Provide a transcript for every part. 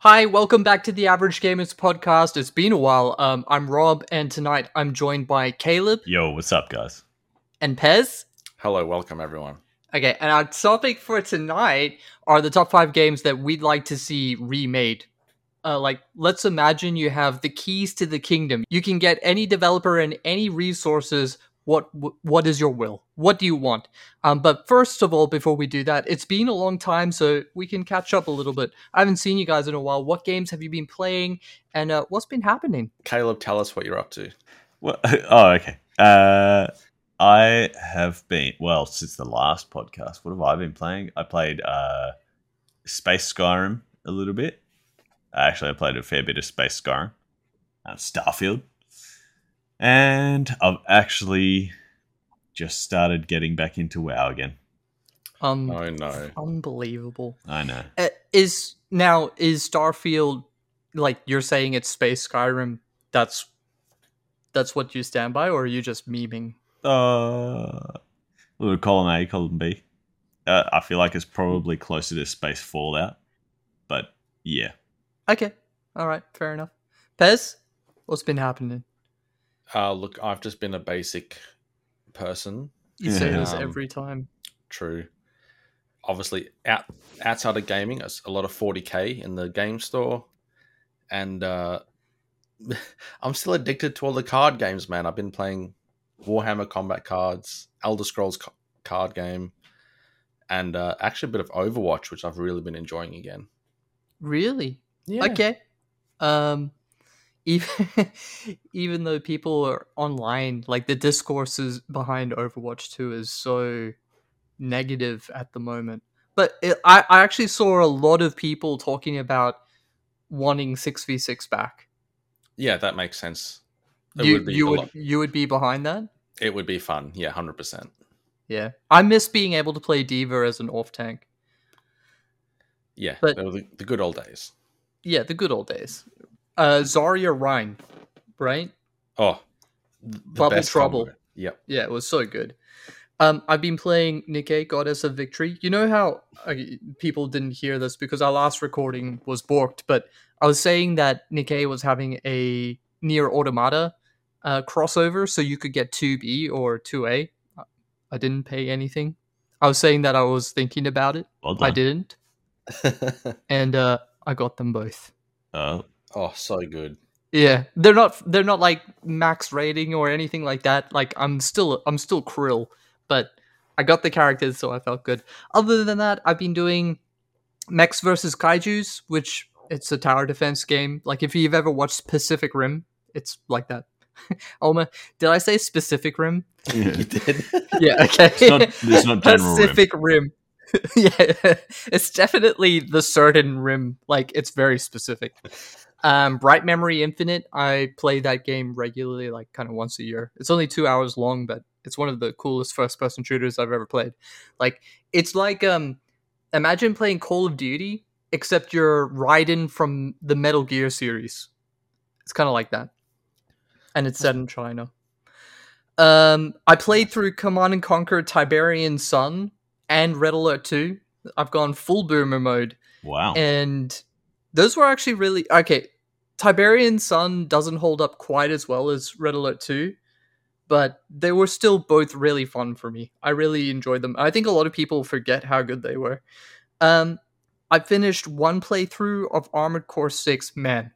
Hi, welcome back to the Average Gamers podcast. It's been a while. Um, I'm Rob, and tonight I'm joined by Caleb Yo, what's up, guys? and Pez. Hello, welcome everyone. Okay, and our topic for tonight are the top five games that we'd like to see remade. Uh, like, let's imagine you have the keys to the kingdom. You can get any developer and any resources. What what is your will? What do you want? Um, but first of all, before we do that, it's been a long time, so we can catch up a little bit. I haven't seen you guys in a while. What games have you been playing, and uh, what's been happening? Caleb, tell us what you're up to. Well, oh, okay. Uh, I have been well since the last podcast. What have I been playing? I played uh, Space Skyrim a little bit. Actually, I played a fair bit of Space Skyrim, uh, Starfield, and I've actually just started getting back into WoW again. Um, Oh no. unbelievable. I know. Uh, is now is Starfield like you're saying it's Space Skyrim? That's that's what you stand by, or are you just memeing? Uh, we would column A, column B. Uh, I feel like it's probably closer to Space Fallout, but yeah. Okay, all right, fair enough. Pez, what's been happening? Uh, look, I've just been a basic person. You say this Um, every time. True. Obviously, out outside of gaming, it's a lot of 40k in the game store, and uh, I'm still addicted to all the card games. Man, I've been playing Warhammer Combat Cards, Elder Scrolls ca- card game, and uh, actually a bit of Overwatch, which I've really been enjoying again. Really? Yeah. Okay. Um, even even though people are online, like the discourses behind Overwatch Two is so negative at the moment. But it, I I actually saw a lot of people talking about wanting six v six back. Yeah, that makes sense. It you would be you would lot- you would be behind that? It would be fun. Yeah, hundred percent. Yeah, I miss being able to play D.Va as an off tank. Yeah, But- the, the good old days. Yeah, the good old days. Uh, Zarya Rein, right? Oh, th- the Bubble best Trouble. combo. Yep. Yeah, it was so good. Um, I've been playing Nikke Goddess of Victory. You know how uh, people didn't hear this because our last recording was borked, but I was saying that Nikke was having a NieR Automata uh, crossover, so you could get 2B or 2A. I didn't pay anything. I was saying that I was thinking about it. Well. I didn't, and uh, I got them both. Uh, oh, so good. Yeah, they're not they're not like max rating or anything like that. Like I'm still I'm still Krill, but I got the characters, so I felt good. Other than that, I've been doing Mechs versus Kaiju's, which it's a tower defense game. Like if you've ever watched Pacific Rim, it's like that. Alma, did I say Specific Rim? You did. Yeah, okay. It's not- it's not general rim. Rim. yeah, it's definitely the certain rim. Like it's very specific. Um, Bright Memory Infinite. I play that game regularly, like kind of once a year. It's only two hours long, but it's one of the coolest first-person shooters I've ever played. Like it's like um, imagine playing Call of Duty, except you're Raiden from the Metal Gear series. It's kind of like that, and it's set in China. Um, I played through Command and Conquer Tiberian Sun and Red Alert 2. I've gone full boomer mode, wow. and those were actually really okay. Tiberian Sun doesn't hold up quite as well as Red Alert 2, but they were still both really fun for me. I really enjoyed them. I think a lot of people forget how good they were. Um, I finished one playthrough of Armored Core 6. Man,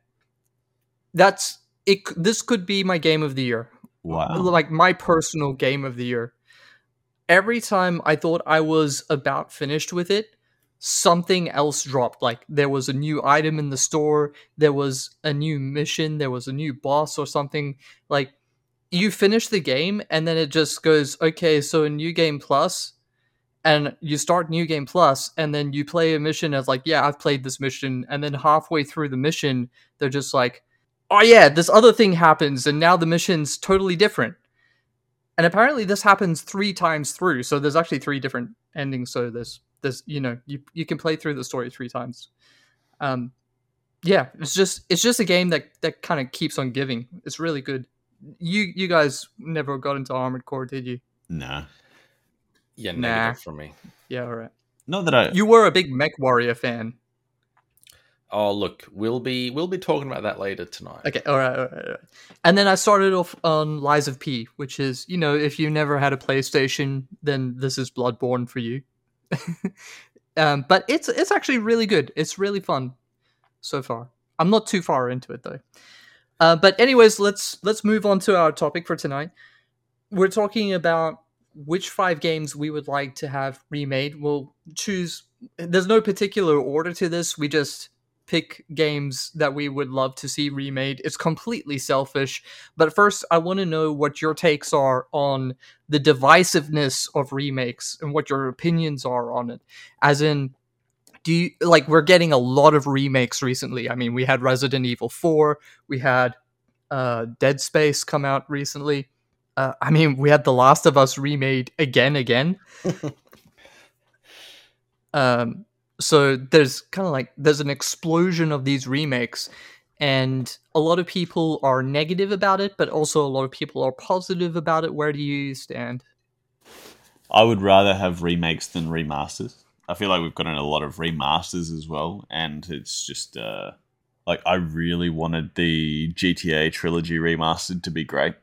that's it. This could be my game of the year wow. like my personal game of the year. Every time I thought I was about finished with it, something else dropped. Like there was a new item in the store, there was a new mission, there was a new boss or something. Like you finish the game and then it just goes, okay, so a new game plus, and you start new game plus, and then you play a mission as like, yeah, I've played this mission, and then halfway through the mission, they're just like, oh yeah, this other thing happens, and now the mission's totally different. And apparently this happens three times through, so there's actually three different endings. So there's there's you know you you can play through the story three times. Um, yeah, it's just it's just a game that that kind of keeps on giving. It's really good. You you guys never got into Armored Core, did you? No. Yeah, Nah. negative from me. Yeah, all right. Not that I. You were a big Mech Warrior fan. Oh, look, we'll be we'll be talking about that later tonight. Okay, all right, all right, all right. And then I started off on Lies of P, which is, you know, if you never had a PlayStation, then this is Bloodborne for you. um, but it's it's actually really good. It's really fun so far. I'm not too far into it though. Uh, but anyways, let's let's move on to our topic for tonight. We're talking about which five games we would like to have remade. We'll choose. There's no particular order to this. We just pick games that we would love to see remade. It's completely selfish. But first, I want to know what your takes are on the divisiveness of remakes and what your opinions are on it. As in, do you like we're getting a lot of remakes recently? I mean, we had Resident Evil 4, we had uh, Dead Space come out recently. Uh, I mean, we had The Last of Us remade again, again. um, so there's kind of like there's an explosion of these remakes and a lot of people are negative about it but also a lot of people are positive about it where do you stand I would rather have remakes than remasters. I feel like we've gotten a lot of remasters as well, and it's just uh, like I really wanted the GTA trilogy remastered to be great,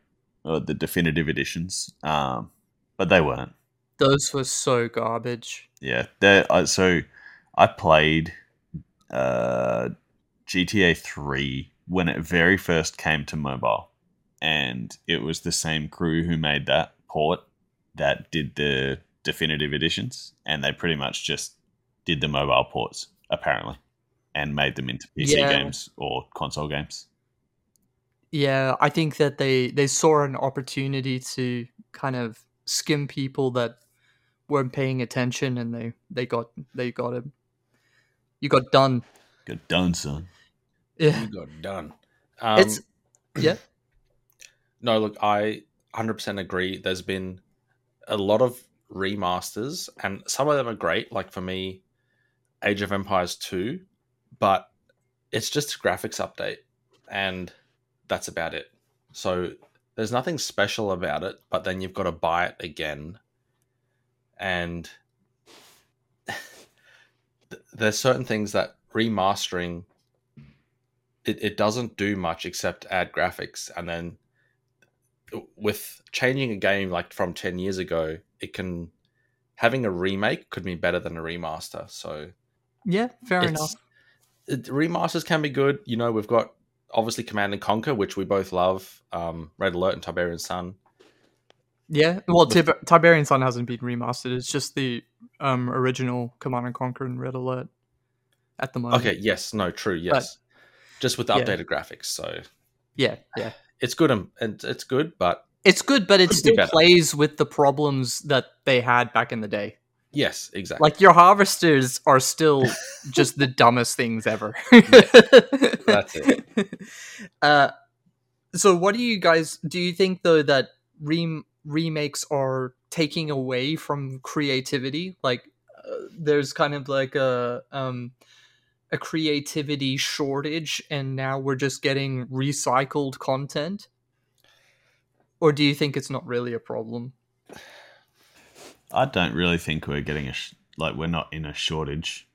or the definitive editions, um, but they weren't. those were so garbage Yeah, they uh, so I played uh, GTA three when it very first came to mobile, and it was the same crew who made that port that did the definitive editions, and they pretty much just did the mobile ports apparently, and made them into PC Yeah. games or console games. yeah i think that they they saw an opportunity to kind of skim people that weren't paying attention and they they got they got it you got done Got done, son. yeah You got done. Um, it's yeah No, look, I 100% agree. There's been a lot of remasters, and some of them are great. Like for me, Age of Empires 2, but it's just a graphics update, and that's about it. So there's nothing special about it, but then you've got to buy it again. And th- there's certain things that remastering it, it doesn't do much except add graphics. And then with changing a game like from 10 years ago it can having a remake could be better than a remaster. So yeah fair enough. it, remasters can be good. You know we've got obviously command and conquer which we both love um, red alert and tiberian sun Yeah, well, Tib- Tiberian Sun hasn't been remastered. It's just the um, original Command and Conquer and Red Alert at the moment. okay yes no true yes just with the yeah. updated graphics so Yeah, yeah. it's good and, and it's good but It's good, but it Could be still plays with the problems that they had back in the day. yes exactly Like your harvesters are still just the dumbest things ever. That's it. Uh, so, what do you guys do? You think though that rem- remakes are taking away from creativity? Like, uh, there's kind of like a um, a creativity shortage, and now we're just getting recycled content. Or do you think it's not really a problem? I don't really think we're getting a sh- like we're not in a shortage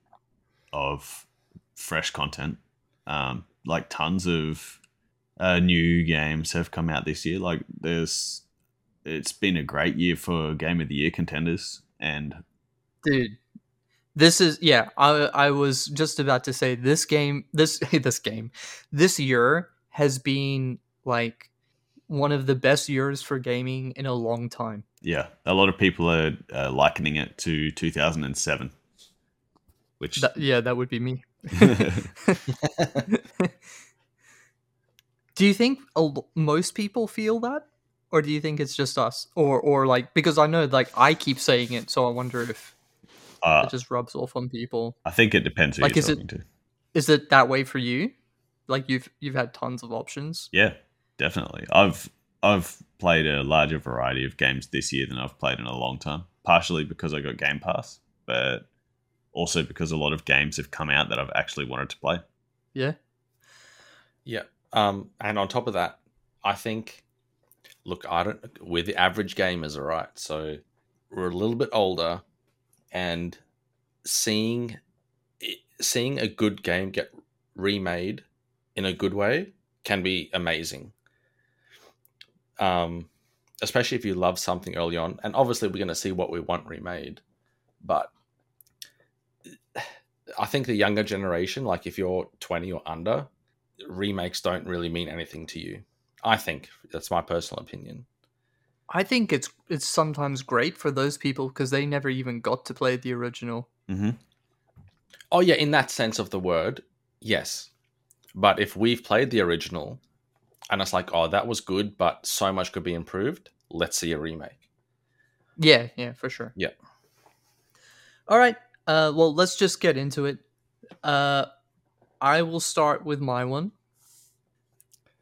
of fresh content. Um, like tons of uh, new games have come out this year. Like there's, it's been a great year for game of the year contenders, and dude this is yeah i i was just about to say this game this this game this year has been like one of the best years for gaming in a long time. Yeah, a lot of people are uh, likening it to 2007, which That- yeah that would be me. Do you think most people feel that or do you think it's just us or or like because i know like i keep saying it so i wonder if uh, it just rubs off on people I think it depends who Like, you're is it- to. is it that way for you like you've you've had tons of options Yeah, definitely. I've I've played a larger variety of games this year than I've played in a long time. Partially because I got Game Pass, but also because a lot of games have come out that I've actually wanted to play. yeah Yeah. Um, and on top of that, I think, look, I don't, we're the average gamers, all right? So we're a little bit older and seeing, seeing a good game get remade in a good way can be amazing. Um, especially if you love something early on, and obviously we're going to see what we want remade, but I think the younger generation, like if you're 20 or under, remakes don't really mean anything to you. I think that's my personal opinion. I think it's it's sometimes great for those people because they never even got to play the original. hmm Oh yeah, in that sense of the word, yes. But if we've played the original and it's like, oh, that was good, but so much could be improved, let's see a remake. Yeah, yeah, for sure. Yeah. All right. Uh, well, let's just get into it. Uh, I will start with my one,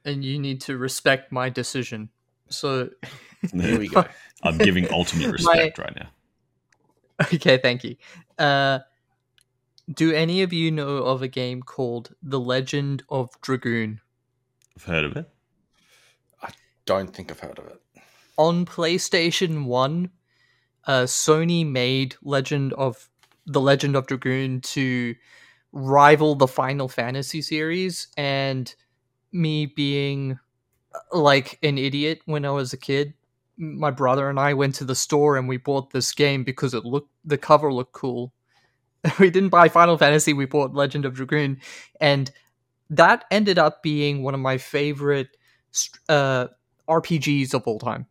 and you need to respect my decision. So, Here we go. I'm giving ultimate respect right now. okay, thank you. Uh, do any of you know of a game called The Legend of Dragoon? I've heard of it. I don't think I've heard of it. on PlayStation 1, uh, Sony made Legend of the Legend of Dragoon to rival the Final Fantasy series and me being uh, like an idiot when I was a kid my brother and I went to the store and we bought this game because it looked the cover looked cool. we didn't buy Final Fantasy, we bought Legend of Dragoon and that ended up being one of my favorite uh RPGs of all time.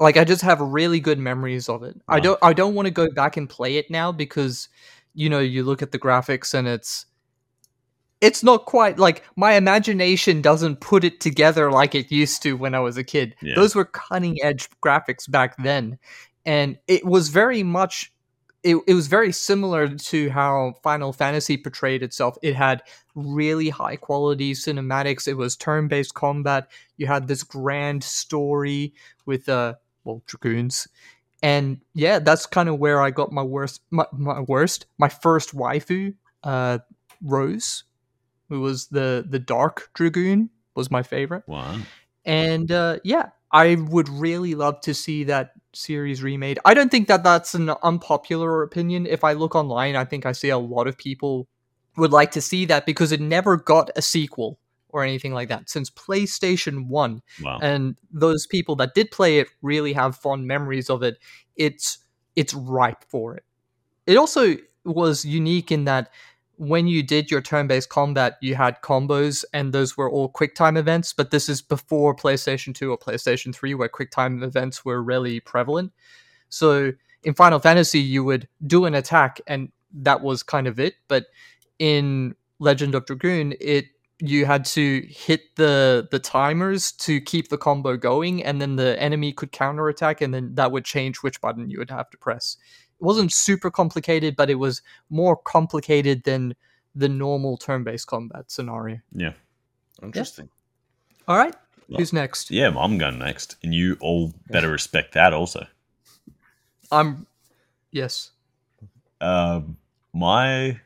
Like I just have really good memories of it. I don't I don't want to go back and play it now because you know, you look at the graphics and it's it's not quite like my imagination doesn't put it together like it used to when I was a kid. Yeah. Those were cutting edge graphics back then. And it was very much it, it was very similar to how Final Fantasy portrayed itself. It had really high quality cinematics. It was turn based combat. You had this grand story with uh well dragoons. And yeah, that's kind of where I got my worst my, my worst, my first waifu, uh Rose, who was the the dark dragoon, was my favorite. Wow. And uh, yeah, I would really love to see that series remade. I don't think that that's an unpopular opinion. If I look online, I think I see a lot of people would like to see that because it never got a sequel or anything like that since PlayStation 1 Wow. and those people that did play it really have fond memories of it it's it's ripe for it it also was unique in that when you did your turn-based combat you had combos and those were all quick time events but this is before playstation 2 or playstation 3 where quick time events were really prevalent. So in final fantasy you would do an attack and that was kind of it but in legend of dragoon it you had to hit the the timers to keep the combo going and then the enemy could counterattack and then that would change which button you would have to press it wasn't super complicated but it was more complicated than the normal turn-based combat scenario yeah. Interesting. all right Well, who's next Yeah, well, I'm going next, and you all better respect that also. i'm yes Um, my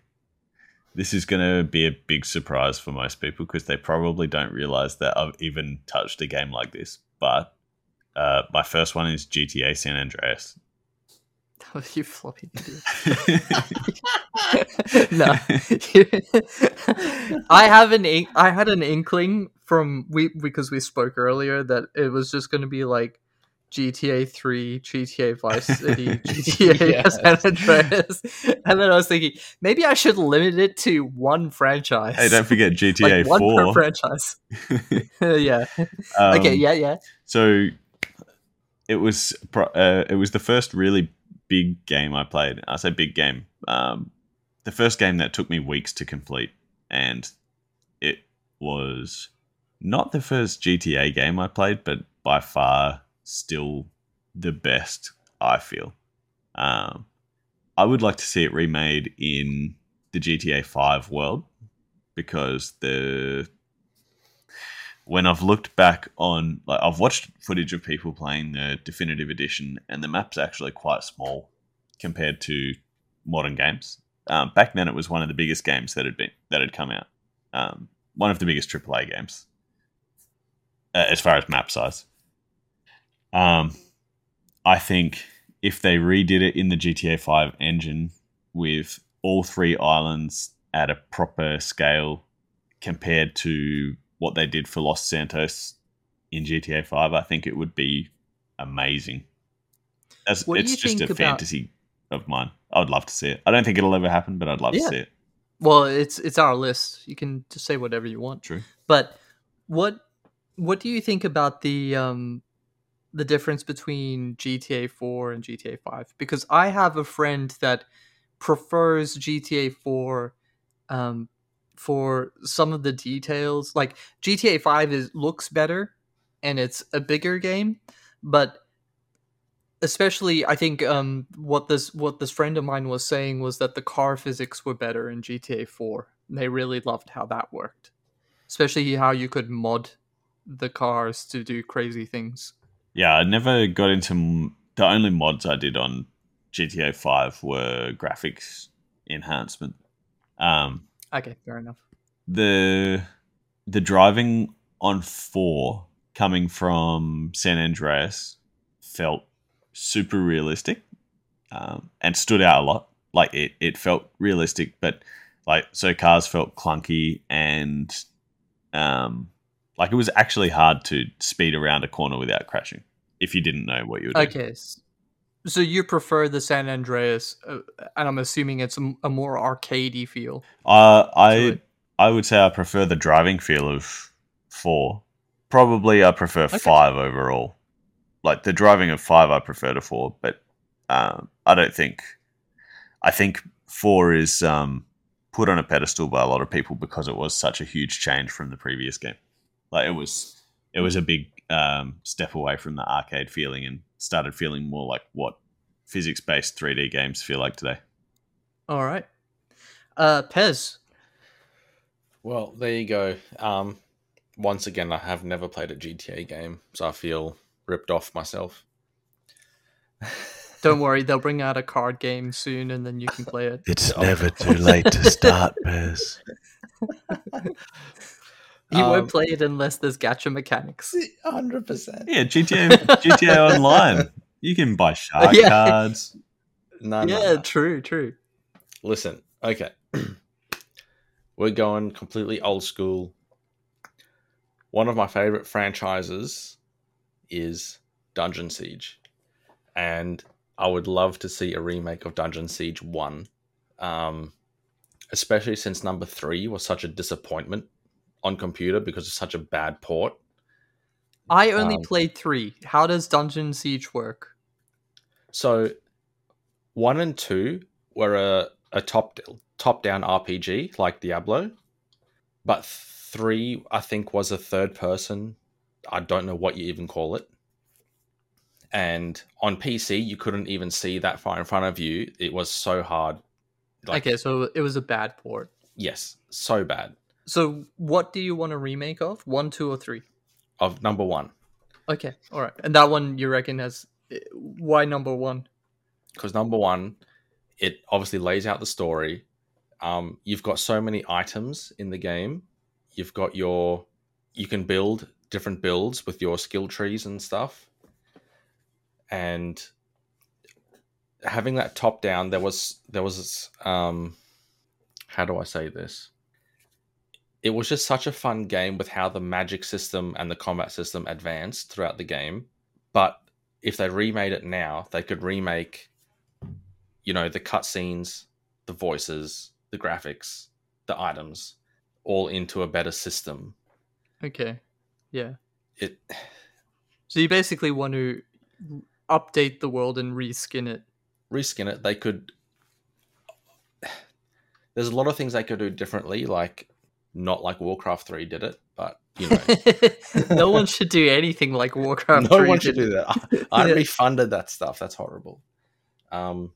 this is going to be a big surprise for most people because they probably don't realize that I've even touched a game like this. But uh, my first one is GTA San Andreas. You floppy no. I have an ink i had an inkling from we because we spoke earlier that it was just going to be like gta 3 gta vice city gta Yeah. san andreas. And then i was thinking maybe i should limit it to one franchise. Hey, don't forget like GTA one per Four. franchise. Yeah. Um, okay yeah yeah. So it was uh, it was the first really big game I played. I say big game. Um, the first game that took me weeks to complete, and it was not the first GTA game I played, but by far still the best. I feel. Um, I would like to see it remade in the GTA Five world because the when I've looked back on, like, I've watched footage of people playing the definitive edition, and the map's actually quite small compared to modern games. Um, back then, it was one of the biggest games that had been that had come out. Um, one of the biggest AAA games, uh, as far as map size. Um, I think if they redid it in the GTA Five engine with all three islands at a proper scale compared to what they did for Los Santos in GTA 5, I think it would be amazing. Do it's just a about- fantasy of mine. I would love to see it. I don't think it'll ever happen, but I'd love Yeah. to see it. Well, it's it's our list. You can just say whatever you want. True. But what what do you think about the um the difference between GTA 4 and GTA 5? Because I have a friend that prefers GTA 4 um for some of the details. Like GTA 5 is looks better and it's a bigger game, but especially I think um what this what this friend of mine was saying was that the car physics were better in GTA 4. They really loved how that worked. Especially how you could mod the cars to do crazy things. Yeah, I never got into the only mods I did on GTA 5 were graphics enhancement. Um, Okay, fair enough. the the driving on 4 coming from San Andreas felt super realistic um, and stood out a lot. Like it, it felt realistic, but like so cars felt clunky and um, like it was actually hard to speed around a corner without crashing if you didn't know what you were doing. Okay. So you prefer the San Andreas, uh, and I'm assuming it's a more arcadey feel. Uh, I. I would say I prefer the driving feel of four. Probably I prefer five overall. Like the driving of five, I prefer to four, but um, I don't think. I think four is um, put on a pedestal by a lot of people because it was such a huge change from the previous game. Like it was, it was a big um, step away from the arcade feeling and started feeling more like what physics-based 3D games feel like today. All right. Uh, Pez. Well, there you go. Um, once again, I have never played a GTA game, so I feel ripped off myself. Don't worry, they'll bring out a card game soon, and then you can play it. It's never too late to start, Pez. You Um, won't play it unless there's gacha mechanics. Hundred percent. Yeah, GTA GTA Online. You can buy shark Yeah. cards. No, no, yeah, no. true, true. Listen, okay. We're going completely old school. One of my favorite franchises is Dungeon Siege. And I would love to see a remake of Dungeon Siege 1. Um, especially since number 3 was such a disappointment on computer because it's such a bad port. I only Um, played three. How does Dungeon Siege work? So, one and two were a, a top top down RPG like Diablo, but three I think was a third person. I don't know what you even call it. And on PC, you couldn't even see that far in front of you. It was so hard. Like, okay, so it was a bad port. yes, so bad. So what do you want a remake of? One, two, or three? Of number one, Okay, all right. And that one you reckon has why number one? because number one, it obviously lays out the story. Um, you've got so many items in the game. You've got your, you can build different builds with your skill trees and stuff. And having that top down, there was there was um, how do I say this? It was just such a fun game with how the magic system and the combat system advanced throughout the game. But if they remade it now, they could remake, you know, the cutscenes, the voices, the graphics, the items, all into a better system. Okay, yeah. It So you basically want to update the world and reskin it. reskin it. They could. There's a lot of things they could do differently, like not like Warcraft Three did it, but you know, no one should do anything like Warcraft. no 3 one should do that. I, I Yeah. refunded that stuff. That's horrible. Um,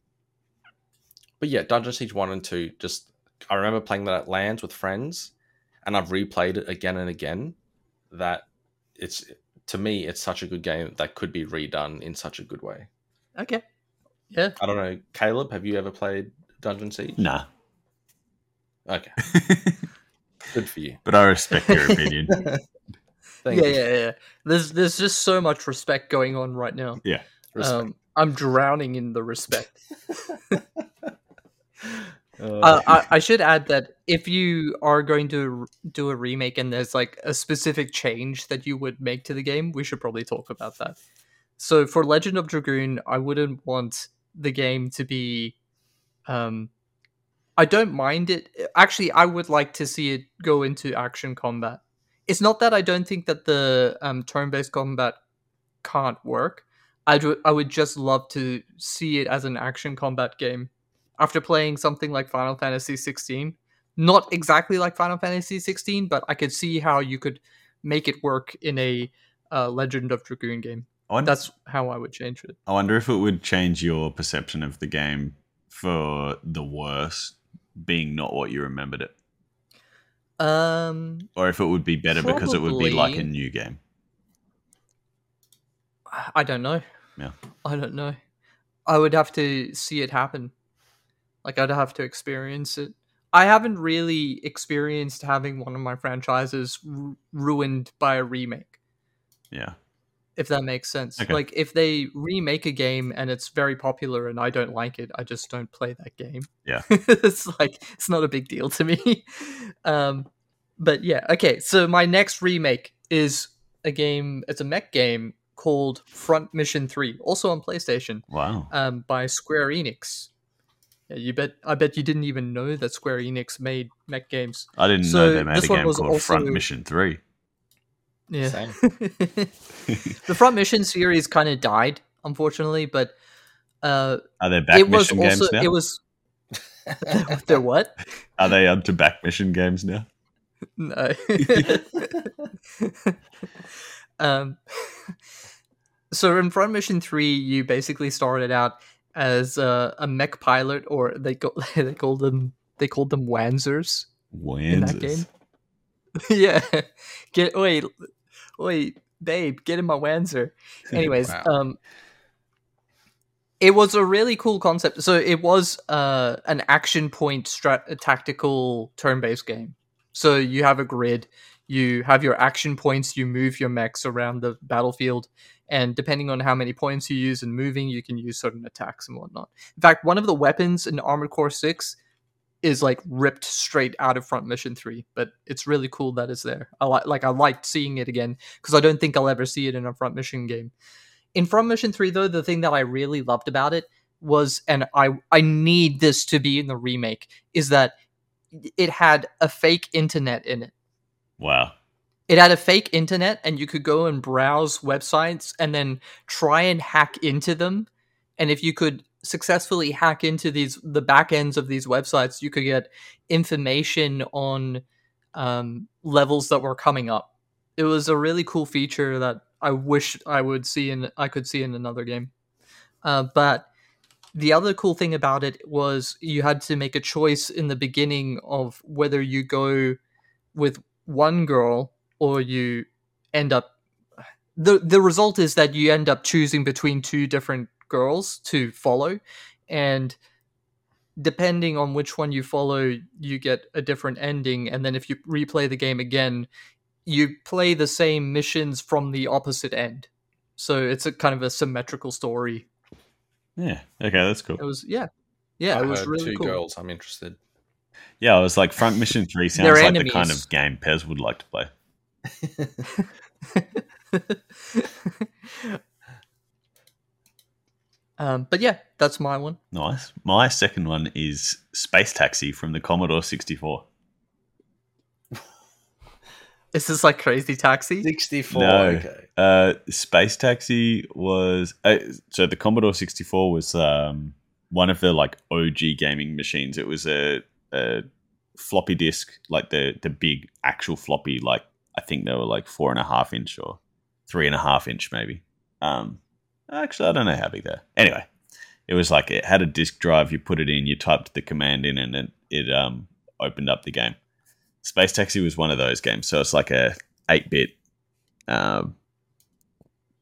but yeah, Dungeon Siege one and two. Just I remember playing that at LANs with friends, and I've replayed it again and again. That it's to me, it's such a good game that could be redone in such a good way. Okay. Yeah. I don't know, Caleb. Have you ever played Dungeon Siege? Nah. Okay, good for you. but I respect your opinion. Thank yeah, you. yeah, yeah. There's there's just so much respect going on right now. Yeah. Um, I'm drowning in the respect. Uh, I, I should add that if you are going to do a remake and there's like a specific change that you would make to the game, we should probably talk about that. So for Legend of Dragoon, I wouldn't want the game to be. Um, I don't mind it. Actually, I would like to see it go into action combat. It's not that I don't think that the um, turn-based combat can't work. I do, I would just love to see it as an action combat game after playing something like Final Fantasy 16. Not exactly like Final Fantasy 16, but I could see how you could make it work in a uh, Legend of Dragoon game. Wonder, That's how I would change it. I wonder if it would change your perception of the game for the worse, being not what you remembered it, Um, or if it would be better because it would be like a new game. I don't know. Yeah. I don't know. I would have to see it happen. Like I'd have to experience it. I haven't really experienced having one of my franchises ru- ruined by a remake. Yeah, if that makes sense. Okay. Like if they remake a game and it's very popular and I don't like it, I just don't play that game. Yeah. it's like it's not a big deal to me. um but yeah, okay. So my next remake is a game, it's a mech game called Front Mission 3, also on PlayStation, wow. um by Square Enix. Yeah, you bet I bet you didn't even know that Square Enix made mech games. I didn't so know they made a game called Front Mission Three. Yeah. Same. the Front Mission series kind of died, unfortunately, but uh Are there back it was mission also games now? it was they're what? Are they onto back mission games now? No. um so in Front Mission 3 you basically started out as a, a mech pilot or they go they called them they called them Wanzers Wanzers. in that game. yeah. Get wait wait babe, get in my Wanzer. Anyways, Wow. um it was a really cool concept. So it was uh an action point strat a tactical turn-based game. So you have a grid, you have your action points, you move your mechs around the battlefield, and depending on how many points you use in moving, you can use certain attacks and whatnot. In fact, one of the weapons in Armored Core 6 is like ripped straight out of Front Mission 3, but it's really cool that it's there. I like like I liked seeing it again because I don't think I'll ever see it in a Front Mission game. In Front Mission 3 though, the thing that I really loved about it was and I I need this to be in the remake is that it had a fake internet in it. Wow. It had a fake internet and you could go and browse websites and then try and hack into them. And if you could successfully hack into these the back ends of these websites, you could get information on um, levels that were coming up. It was a really cool feature that I wish I would see in I could see in another game. Uh, but the other cool thing about it was you had to make a choice in the beginning of whether you go with one girl or you end up the the result is that you end up choosing between two different girls to follow and depending on which one you follow you get a different ending and then if you replay the game again you play the same missions from the opposite end so it's a kind of a symmetrical story Yeah. Okay, that's cool. it was yeah yeah I it was heard really two cool girls. I'm interested. Yeah, I was like, Front Mission Three sounds They're like the kind of game Pez would like to play. um, but yeah, that's my one. Nice. My second one is Space Taxi from the Commodore 64. Is this like Crazy Taxi? 64. No. Okay. Uh, Space Taxi was uh, so the Commodore 64 was um, one of the like OG gaming machines. It was a, a floppy disk, like the the big actual floppy. Like I think they were like four and a half inch or three and a half inch, maybe. Um, actually, I don't know how big they're. Anyway, it was like it had a disk drive. You put it in, you typed the command in, and it, it um, opened up the game. Space Taxi was one of those games. So it's like a eight bit. Um,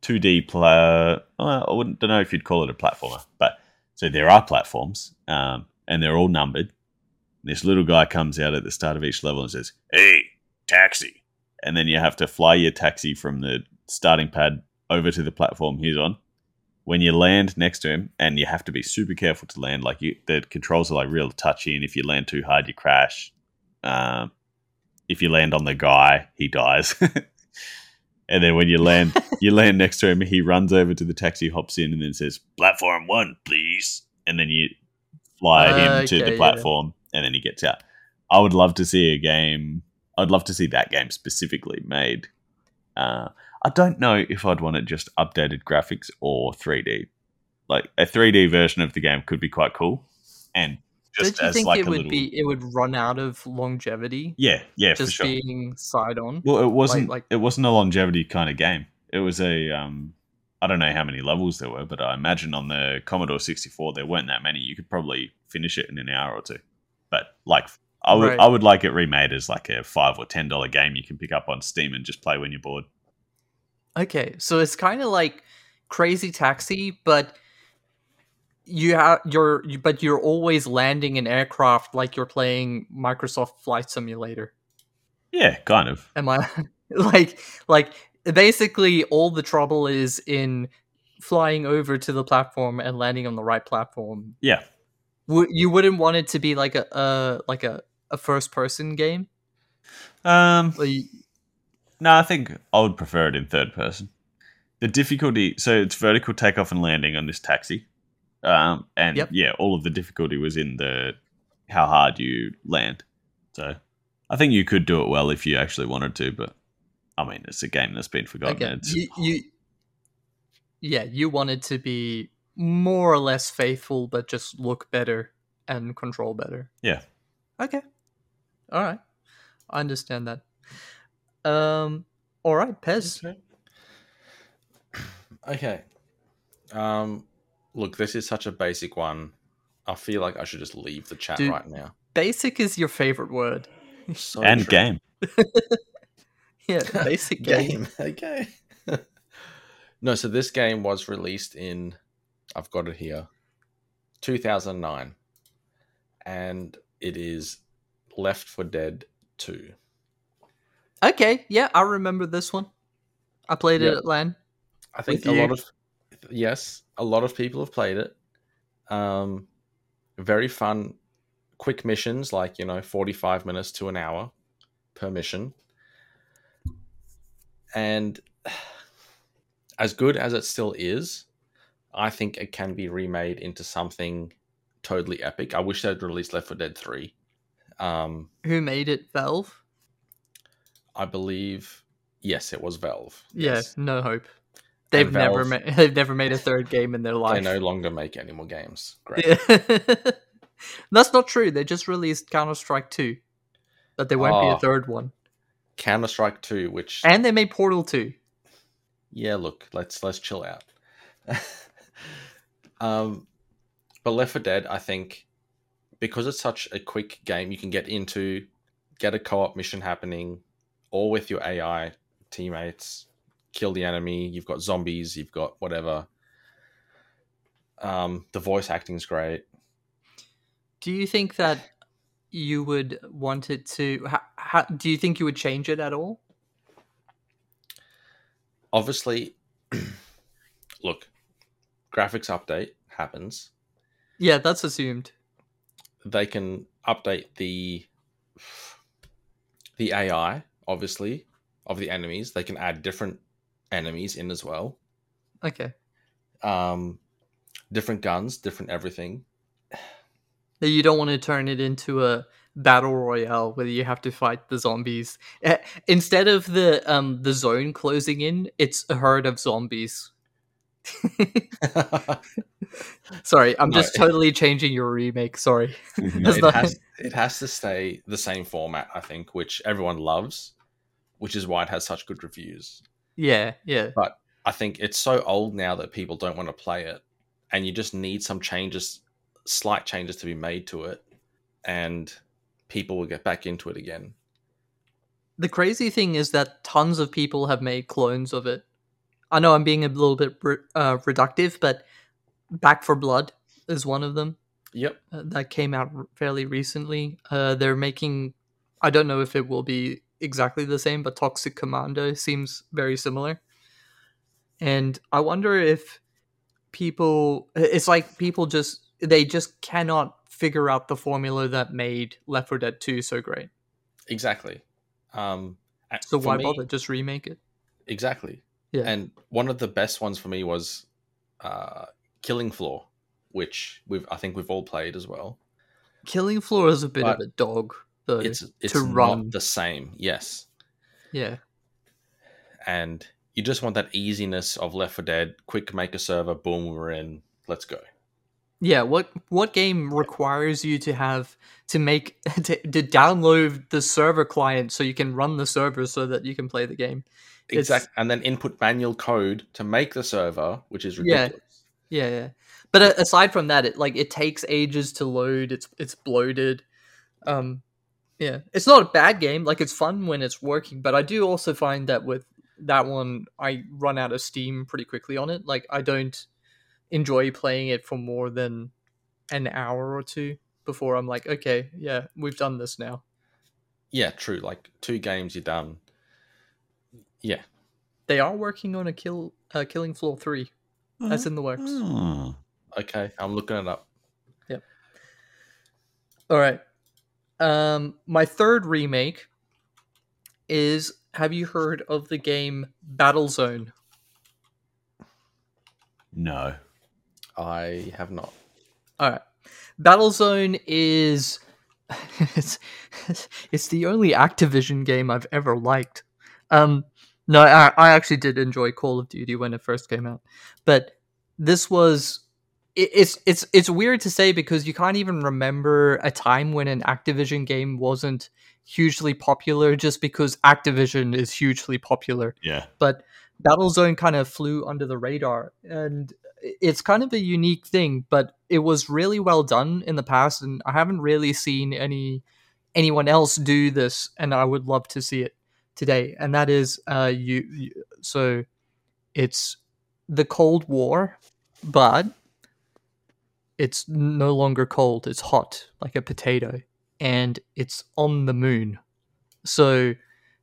2D player. Well, I wouldn't don't know if you'd call it a platformer, but so there are platforms, um, and they're all numbered. This little guy comes out at the start of each level and says, "Hey, taxi!" And then you have to fly your taxi from the starting pad over to the platform he's on, when you land next to him, and you have to be super careful to land. Like you, the controls are like real touchy, and if you land too hard, you crash. Um, if you land on the guy, he dies. and then when you land, you land next to him. He runs over to the taxi, hops in, and then says, "Platform one, please." And then you fly him to Okay, the yeah. platform, and then he gets out. I would love to see a game. I'd love to see that game specifically made. Uh, I don't know if I'd want it just updated graphics or 3D. Like a 3D version of the game could be quite cool, and just Don't you as think like it would little be it would run out of longevity yeah, yeah, just for sure. being side on? Well, it wasn't like- it wasn't a longevity kind of game. It was a um I don't know how many levels there were, but I imagine on the Commodore 64 there weren't that many. You could probably finish it in an hour or two. But like I would Right. I would like it remade as like a 5 or 10 dollar game you can pick up on Steam and just play when you're bored. Okay, so it's kind of like Crazy Taxi, but you have you're you, but you're always landing an aircraft like you're playing Microsoft Flight Simulator. Yeah, kind of. Am I like like basically all the trouble is in flying over to the platform and landing on the right platform. Yeah. W- you wouldn't want it to be like a uh like a a first person game. Um Like, No, I think I would prefer it in third person. The difficulty, so it's vertical takeoff and landing on this taxi, um, and Yep. yeah, all of the difficulty was in the how hard you land. So I think you could do it well if you actually wanted to, but I mean, it's a game that's been forgotten. Okay, you, you, yeah, you wanted to be more or less faithful, but just look better and control better. yeah, Okay, all right, I understand that. Um, all right, Pez. Okay. Okay. Um, look, this is such a basic one. I feel like I should just leave the chat Dude. right now. Basic is your favorite word. So and true. game. Yeah, basic game. game. Okay. no, so this game was released in, I've got it here, 2009, and it is Left 4 Dead 2. Okay, yeah, I remember this one. I played Yeah. it at LAN. I think a you. lot of yes, a lot of people have played it. Um, very fun, quick missions like you know forty five minutes to an hour per mission, and as good as it still is, I think it can be remade into something totally epic. I wish they'd released Left 4 Dead three. Um, Who made it? Valve. I believe yes, it was Valve. Yeah, Yes. no hope. They've never Valve- made. They've never made a third game in their life. They no longer make any more games. Great. Yeah. That's not true. They just released Counter Strike 2. But there won't be a third one. Counter Strike Two, which And they made Portal 2. yeah, look, let's let's chill out. um, but Left 4 Dead, I think, because it's such a quick game, you can get into, get a co-op mission happening, all with your AI teammates, kill the enemy. You've got zombies, you've got whatever. Um, the voice acting's great. Do you think that you would want it to. Ha, ha, do you think you would change it at all? Obviously, look, graphics update happens. Yeah, that's assumed. they can update the the AI, obviously, of the enemies. They can add different enemies in as well. Okay. Um, different guns, different everything. You don't want to turn it into a battle royale where you have to fight the zombies. Eh, Instead of the um the zone closing in, it's a herd of zombies. Sorry, I'm just No. totally changing your remake. Sorry. That's it has it has to stay the same format, I think, which everyone loves, which is why it has such good reviews. Yeah, yeah. But I think it's so old now that people don't want to play it, and you just need some changes, slight changes to be made to it, and people will get back into it again. The crazy thing is that tons of people have made clones of it. I know I'm being a little bit uh, reductive, but Back 4 Blood is one of them. Yep. uh, that came out fairly recently. Uh, they're making, I don't know if it will be exactly the same, but Toxic Commando seems very similar. And I wonder if people it's like people just they just cannot figure out the formula that made Left 4 Dead 2 so great. Exactly. Um, So why me- bother? Just remake it. Exactly. Yeah. And one of the best ones for me was uh, Killing Floor, which we've I think we've all played as well. Killing Floor is a bit of a dog though. It's it's to run. the same. Yes. yeah. and you just want that easiness of Left 4 Dead. Quick, make a server, boom, we're in. Let's go. Yeah, what what game requires you to have to make to, to download the server client so you can run the server so that you can play the game? It's- Exact, and then input manual code to make the server, which is ridiculous. Yeah, yeah. Yeah. But aside from that, it like it takes ages to load. It's it's bloated. Um, yeah, it's not a bad game. Like it's fun when it's working. But I do also find that with that one, I run out of steam pretty quickly on it. Like I don't enjoy playing it for more than an hour or two before I'm like, okay, yeah, we've done this now. Yeah, true. Like two games, you're done. Yeah, They are working on a kill, uh, Killing Floor three. That's in the works. Oh. okay. I'm looking it up. Yep. All right. Um, my third remake is. Have you heard of the game Battlezone? No. I have not. All right. Battlezone is it's it's the only Activision game I've ever liked. Um, no, I, I actually did enjoy Call of Duty when it first came out, but this was it, it's it's it's weird to say because you can't even remember a time when an Activision game wasn't hugely popular just because Activision is hugely popular Yeah. but Battlezone kind of flew under the radar, and it's kind of a unique thing. But it was really well done in the past, and I haven't really seen any anyone else do this, and I would love to see it today. And that is, uh, you, you so it's the Cold War, but it's no longer cold; it's hot, like a potato, and it's on the moon. So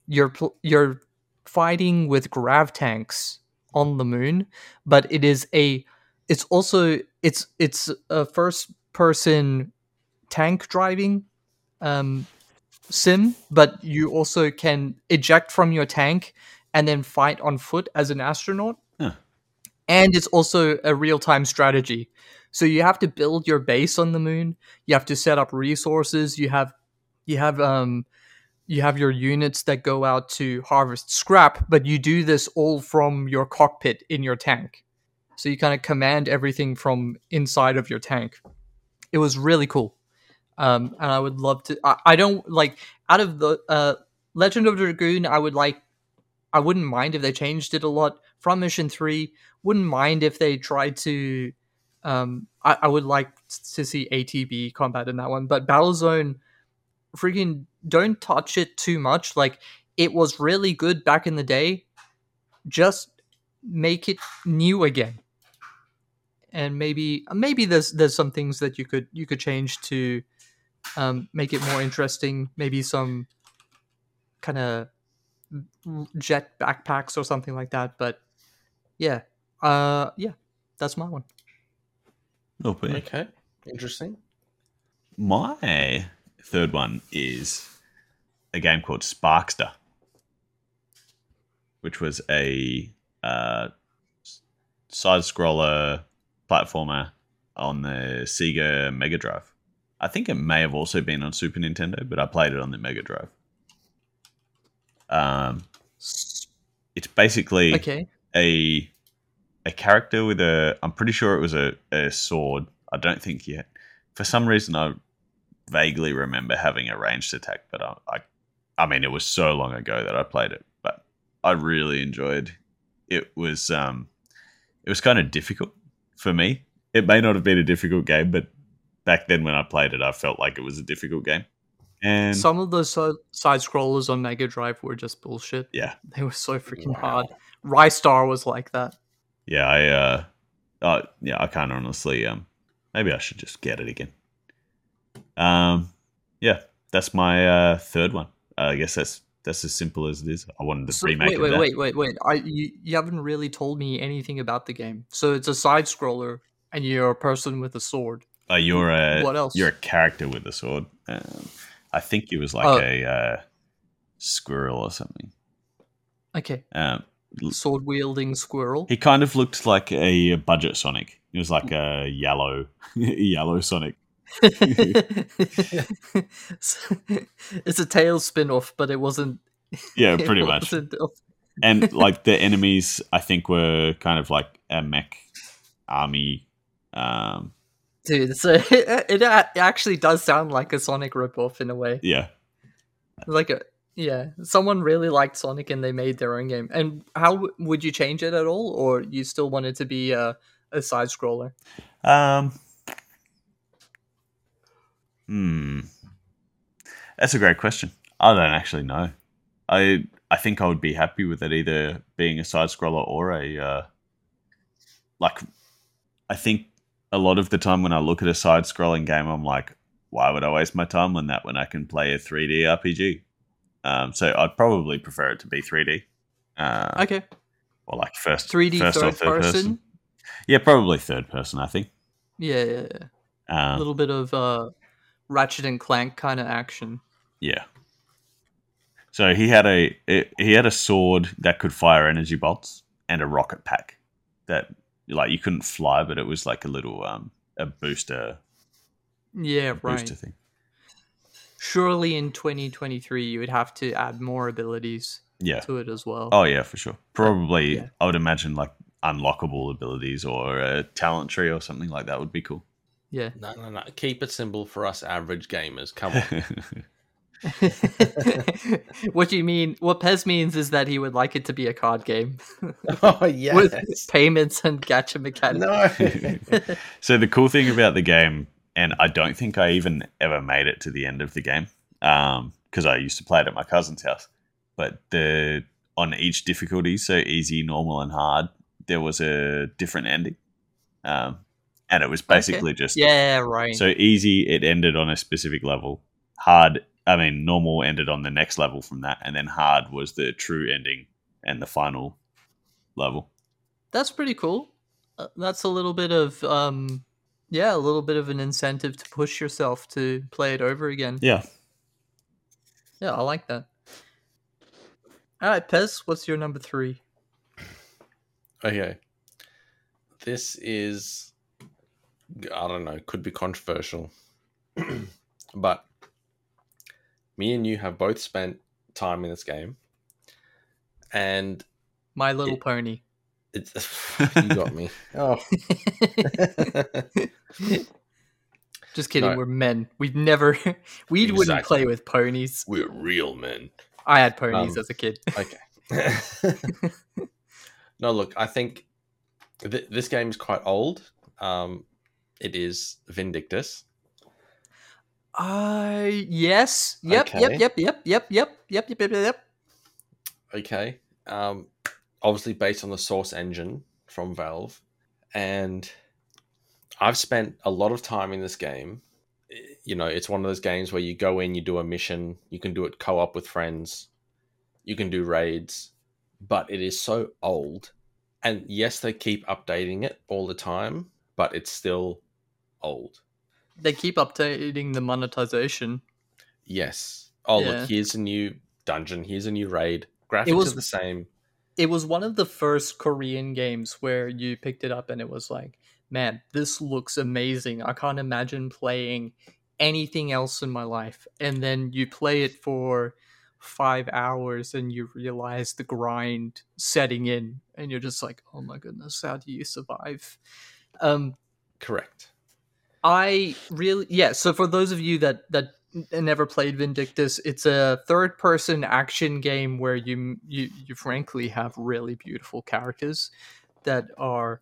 you're you're fighting with grav tanks on the moon, but it is a it's also it's it's a first person tank driving um sim, but you also can eject from your tank and then fight on foot as an astronaut. Huh. And it's also a real-time strategy. So you have to build your base on the moon. You have to set up resources. You have you have um you have your units that go out to harvest scrap, but you do this all from your cockpit in your tank. So you kind of command everything from inside of your tank. It was really cool. Um, and I would love to. I, I don't like out of the uh, Legend of Dragoon. I would like. I wouldn't mind if they changed it a lot from Mission Three. Wouldn't mind if they tried to. Um, I, I would like to see ATB combat in that one, but Battlezone freaking don't touch it too much. Like it was really good back in the day. Just make it new again. And maybe maybe there's there's some things that you could you could change to um, make it more interesting. Maybe some kind of jet backpacks or something like that. But yeah, uh, yeah, that's my one. Oh, Okay, interesting. My third one is a game called Sparkster, which was a uh, side scroller platformer on the Sega Mega Drive. I think it may have also been on Super Nintendo, but I played it on the Mega Drive. Um, it's basically Okay. a a character with a I'm pretty sure it was a, a sword. I don't think yet. For some reason I vaguely remember having a ranged attack, but I, I I mean it was so long ago that I played it, but I really enjoyed it was um it was kind of difficult for me. It may not have been a difficult game, but back then when I played it I felt like it was a difficult game. And Some of those si- side scrollers on Mega Drive were just bullshit. yeah, They were so freaking Wow. hard. Ristar was like that. yeah, I uh, uh yeah, I can't honestly. Um, maybe I should just get it again. Um, yeah, that's my uh third one. Uh, I guess that's That's as simple as it is. I wanted to So, remake wait, wait, that. wait, wait, wait. I you, you haven't really told me anything about the game. So it's a side scroller, and you're a person with a sword. Uh, you're a What else? You're a character with a sword. Um, I think he was like Oh. a uh, squirrel or something. Okay, Um, sword wielding squirrel. he kind of looked like a budget Sonic. He was like a yellow, yellow Sonic. it's a tail spin-off, but it wasn't. Yeah, pretty much. And like the enemies, I think were kind of like a mech army. Um, Dude, so it, it actually does sound like a Sonic ripoff in a way. yeah, Like a yeah, someone really liked Sonic and they made their own game. And how w- would you change it at all, or you still want it to be a, a side scroller? Um. Hmm. That's a great question. I don't actually know. I I think I would be happy with it either being a side scroller or a uh, like. I think a lot of the time when I look at a side scrolling game, I'm like, why would I waste my time on that when I can play a 3D RPG? Um, so I'd probably prefer it to be 3D. Uh, Okay, or like first 3D first or third person. Yeah, probably third person. I think. Yeah, yeah, yeah. a Um, little bit of uh, Ratchet and Clank kind of action. Yeah. So he had a it, he had a sword that could fire energy bolts and a rocket pack that like you couldn't fly, but it was like a little um a booster Yeah, right. booster thing. Surely in 2023 you would have to add more abilities Yeah. to it as well. Oh yeah, for sure. Probably yeah. I would imagine like unlockable abilities or a talent tree or something like that would be cool. Yeah. No, no, no. Keep it simple for us average gamers. Come on. what do you mean? What Pez means is that he would like it to be a card game oh yeah. with yes. payments and gacha mechanics. No. so the cool thing about the game, and I don't think I even ever made it to the end of the game, because I used to play it at my cousin's house. But the on each difficulty, so easy, normal, and hard, there was a different ending, um, and it was basically just Yeah, right. so easy. It ended on a specific level. Hard, I mean, normal ended on the next level from that, and then hard was the true ending and the final level. That's pretty cool. Uh, that's a little bit of um yeah, a little bit of an incentive to push yourself to play it over again. Yeah. Yeah, I like that. All right, Pez, what's your number 3? Okay. This is, I don't know, could be controversial. but me and you have both spent time in this game. And My Little It- Pony. it's, you got me. Oh. Just kidding, No. we're men. We'd never we wouldn't play with ponies. We're real men. I had ponies Um, as a kid. Okay. no, look, I think th- this game is quite old. Um, it is Vindictus. Uh yes. Yep, yep, Okay. yep, yep, yep, yep, yep, yep, yep, yep. Okay. Um, obviously based on the Source engine from Valve, and I've spent a lot of time in this game. You know, it's one of those games where you go in, you do a mission, you can do it co-op with friends, you can do raids, but it is so old. And yes, they keep updating it all the time, but it's still old. They keep updating the monetization. Yes. Oh, Yeah. look, here's a new dungeon, here's a new raid. Graphics was- are the same. It was one of the first Korean games where you picked it up and it was like, man, this looks amazing. I can't imagine playing anything else in my life. And then you play it for five hours and you realize the grind setting in and you're just like, oh my goodness, how do you survive? Um, Correct. I really yeah. So for those of you that that never played Vindictus, it's a third-person action game where you you you frankly have really beautiful characters that are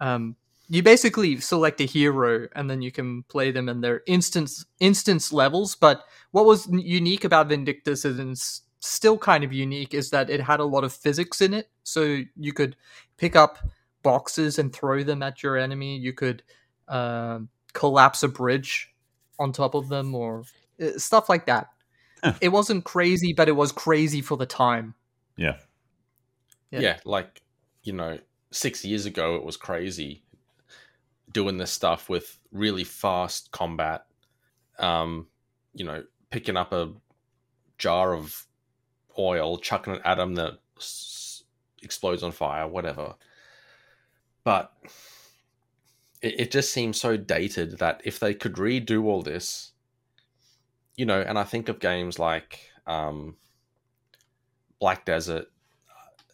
um you basically select a hero and then you can play them in their instance instance levels but what was unique about vindictus and still kind of unique is that it had a lot of physics in it so you could pick up boxes and throw them at your enemy you could um collapse a bridge on top of them or uh, stuff like that it wasn't crazy, but it was crazy for the time. Yeah. Yeah. Yeah. like you know, six years ago it was crazy doing this stuff with really fast combat. Um, you know, picking up a jar of oil, chucking it at them that s- explodes on fire, whatever. But it, it just seems so dated that if they could redo all this, you know, and I think of games like um, Black Desert,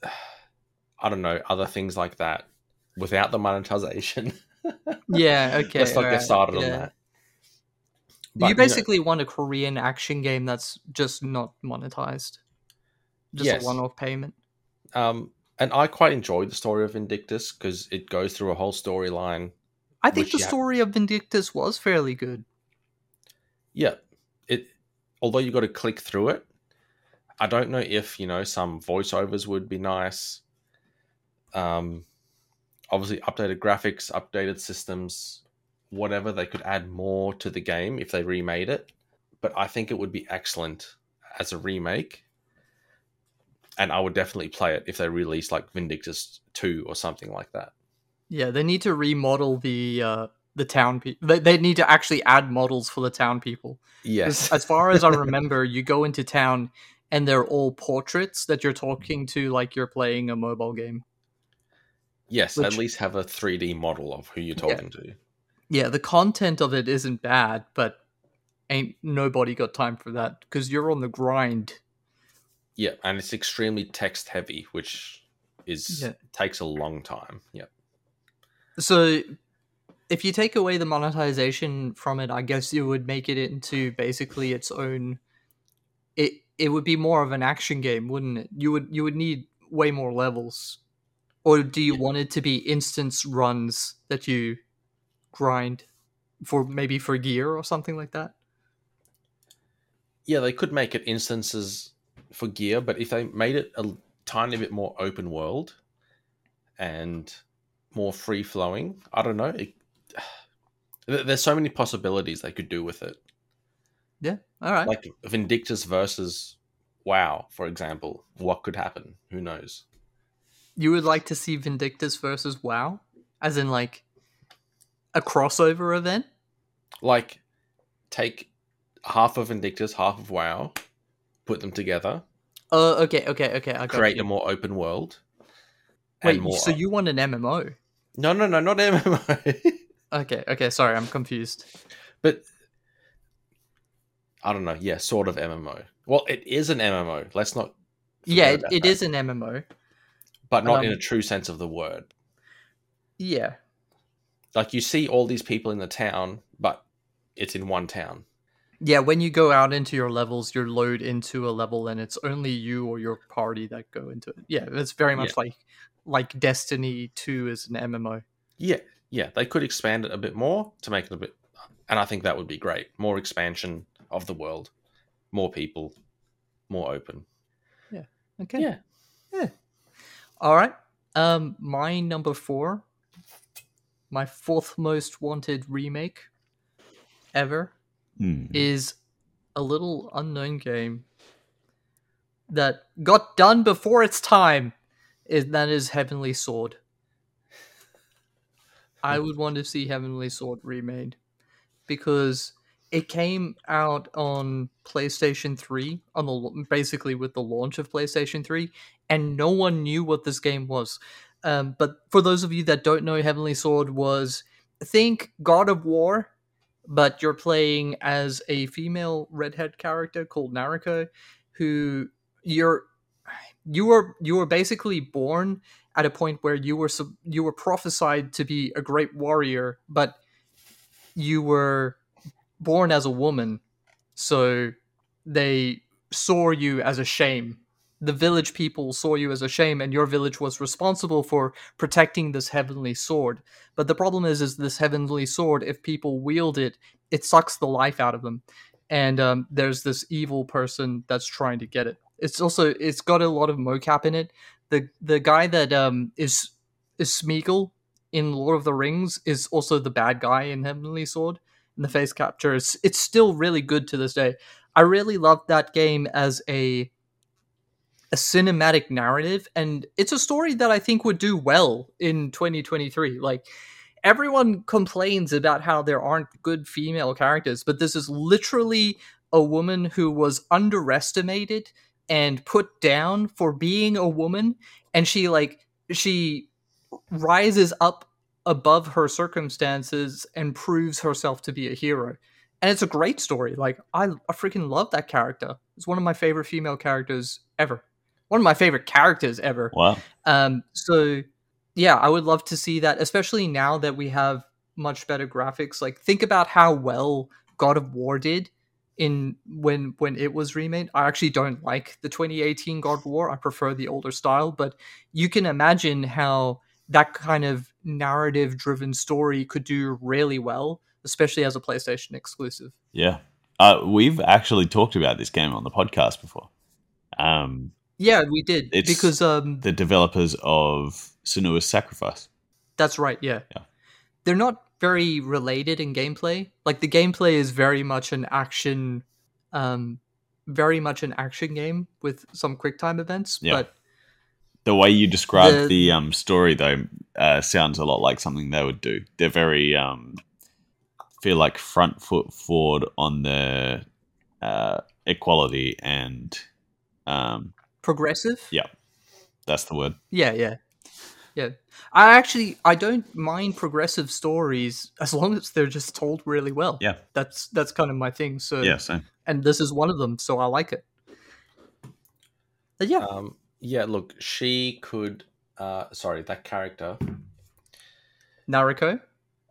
I don't know, other things like that without the monetization. Yeah, okay. Let's not get alright, started on that. But, you know, basically want a Korean action game that's just not monetized. Just Yes. a one off payment. um, and I quite enjoyed the story of Vindictus because it goes through a whole storyline. I think the story of Vindictus was fairly good. Yeah, it. Although you got to click through it, I don't know if you know some voiceovers would be nice. Um, obviously, updated graphics, updated systems, whatever they could add more to the game if they remade it. But I think it would be excellent as a remake, and I would definitely play it if they released like Vindictus Two or something like that. Yeah, they need to remodel the uh the town people. They, they need to actually add models for the town people. Yes, As far as I remember, you go into town and they're all portraits that you're talking to like you're playing a mobile game. yes. which- at least have a three D model of who you're Yeah. talking to. Yeah, the content of it isn't bad, but ain't nobody got time for that because you're on the grind. Yeah, and it's extremely text heavy, which is Yeah. takes a long time. Yep. So if you take away the monetization from it, I guess you would make it into basically its own it it would be more of an action game, wouldn't it? You would you would need way more levels. Or do you Yeah. want it to be instance runs that you grind for maybe for gear or something like that? Yeah, they could make it instances for gear, but if they made it a tiny bit more open world and more free flowing, I don't know. It, there's so many possibilities they could do with it. Yeah. All right. Like Vindictus versus WoW, for example. What could happen? Who knows? you would like to see Vindictus versus WoW? As in like a crossover event? Like, take half of Vindictus, half of WoW, put them together, Oh, okay, okay, okay. I got create you. a more open world. Wait, more so you want an MMO? No, no, no, not MMO. Okay, okay, sorry, I'm confused. but I don't know. Yeah, sort of MMO. Well, it is an MMO. Let's not. Yeah, it, it is an MMO. but not in um, a true sense of the word. Yeah, Like you see all these people in the town, but it's in one town. yeah. When you go out into your levels, you're load into a level, and it's only you or your party that go into it. Yeah, it's very much like like Destiny Two is an MMO. Yeah, yeah. They could expand it a bit more to make it a bit, and I think that would be great. More expansion of the world, more people, more open. Yeah. Okay. Yeah. Yeah. All right. Um, my number four, my fourth most wanted remake ever Hmm. is a little unknown game that got done before its time. Is that is Heavenly Sword. I would want to see Heavenly Sword remade because it came out on PlayStation 3 on the basically with the launch of PlayStation 3 and no one knew what this game was. Um, but for those of you that don't know Heavenly Sword was think God of War but you're playing as a female redhead character called Nariko who you're you were you were basically born at a point where you were you were prophesied to be a great warrior but you were born as a woman. So they saw you as a shame. The village people saw you as a shame and your village was responsible for protecting this heavenly sword. But the problem is is this heavenly sword if people wield it it sucks the life out of them. And um, there's this evil person that's trying to get it it's also it's got a lot of mocap in it the the guy that um is is Smeagol in Lord of the Rings is also the bad guy in Heavenly Sword and the face capture is it's still really good to this day I really loved that game as a a cinematic narrative and it's a story that I think would do well in 2023. Like everyone complains about how there aren't good female characters, but this is literally a woman who was underestimated and put down for being a woman and she like she rises up above her circumstances and proves herself to be a hero. And it's a great story. Like i, I freaking love that character. It's one of my favorite female characters ever. One of my favorite characters ever. Wow. um so yeah i would love to see that especially now that we have much better graphics. Like think about how well god of war did in when when it was remade i actually don't like the 2018 god of war i prefer the older style but you can imagine how that kind of narrative driven story could do really well especially as a playstation exclusive Yeah. Uh, we've actually talked about this game on the podcast before. Um, yeah we did It's- because um the developers of Senua's Sacrifice. That's right, yeah. Yeah. They're not very related in gameplay. Like the gameplay is very much an action um very much an action game with some quick time events, Yeah. but The way you describe The- the, um, story, though, uh, sounds a lot like something they would do. They're very um, feel like front foot forward on their uh, equality and um, progressive? Yeah. that's the word. Yeah, yeah. Yeah. I actually I don't mind progressive stories as long as they're just told really well. Yeah. That's that's kind of my thing. So Yeah, same. and this is one of them, so I like it. But yeah. Um, yeah, look, she could. Uh, sorry, that character. Nariko?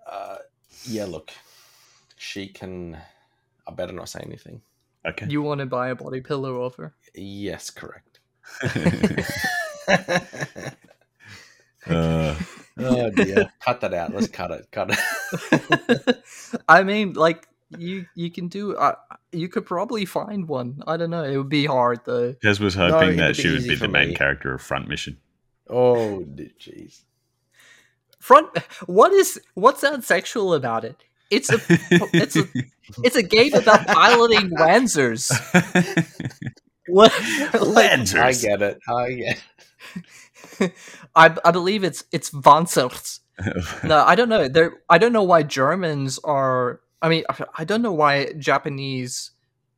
Uh, yeah, look, she can. I better not say anything. Okay. You want to buy a body pillow off her? Yes, correct. uh, oh dear, cut that out. Let's cut it. Cut it. I mean, like you you can do. Uh, you could probably find one. I don't know. It would be hard though. Pez was hoping it'd that she would be the main me. character of Front Mission. Oh, jeez. Front. What is what sounds sexual about it? It's a it's a it's a game about piloting Wanzers. What? Lancers. I get it. I get. I I believe it's it's Wanzers. No, I don't know. There, I don't know why Germans are. I mean, I- don't know why Japanese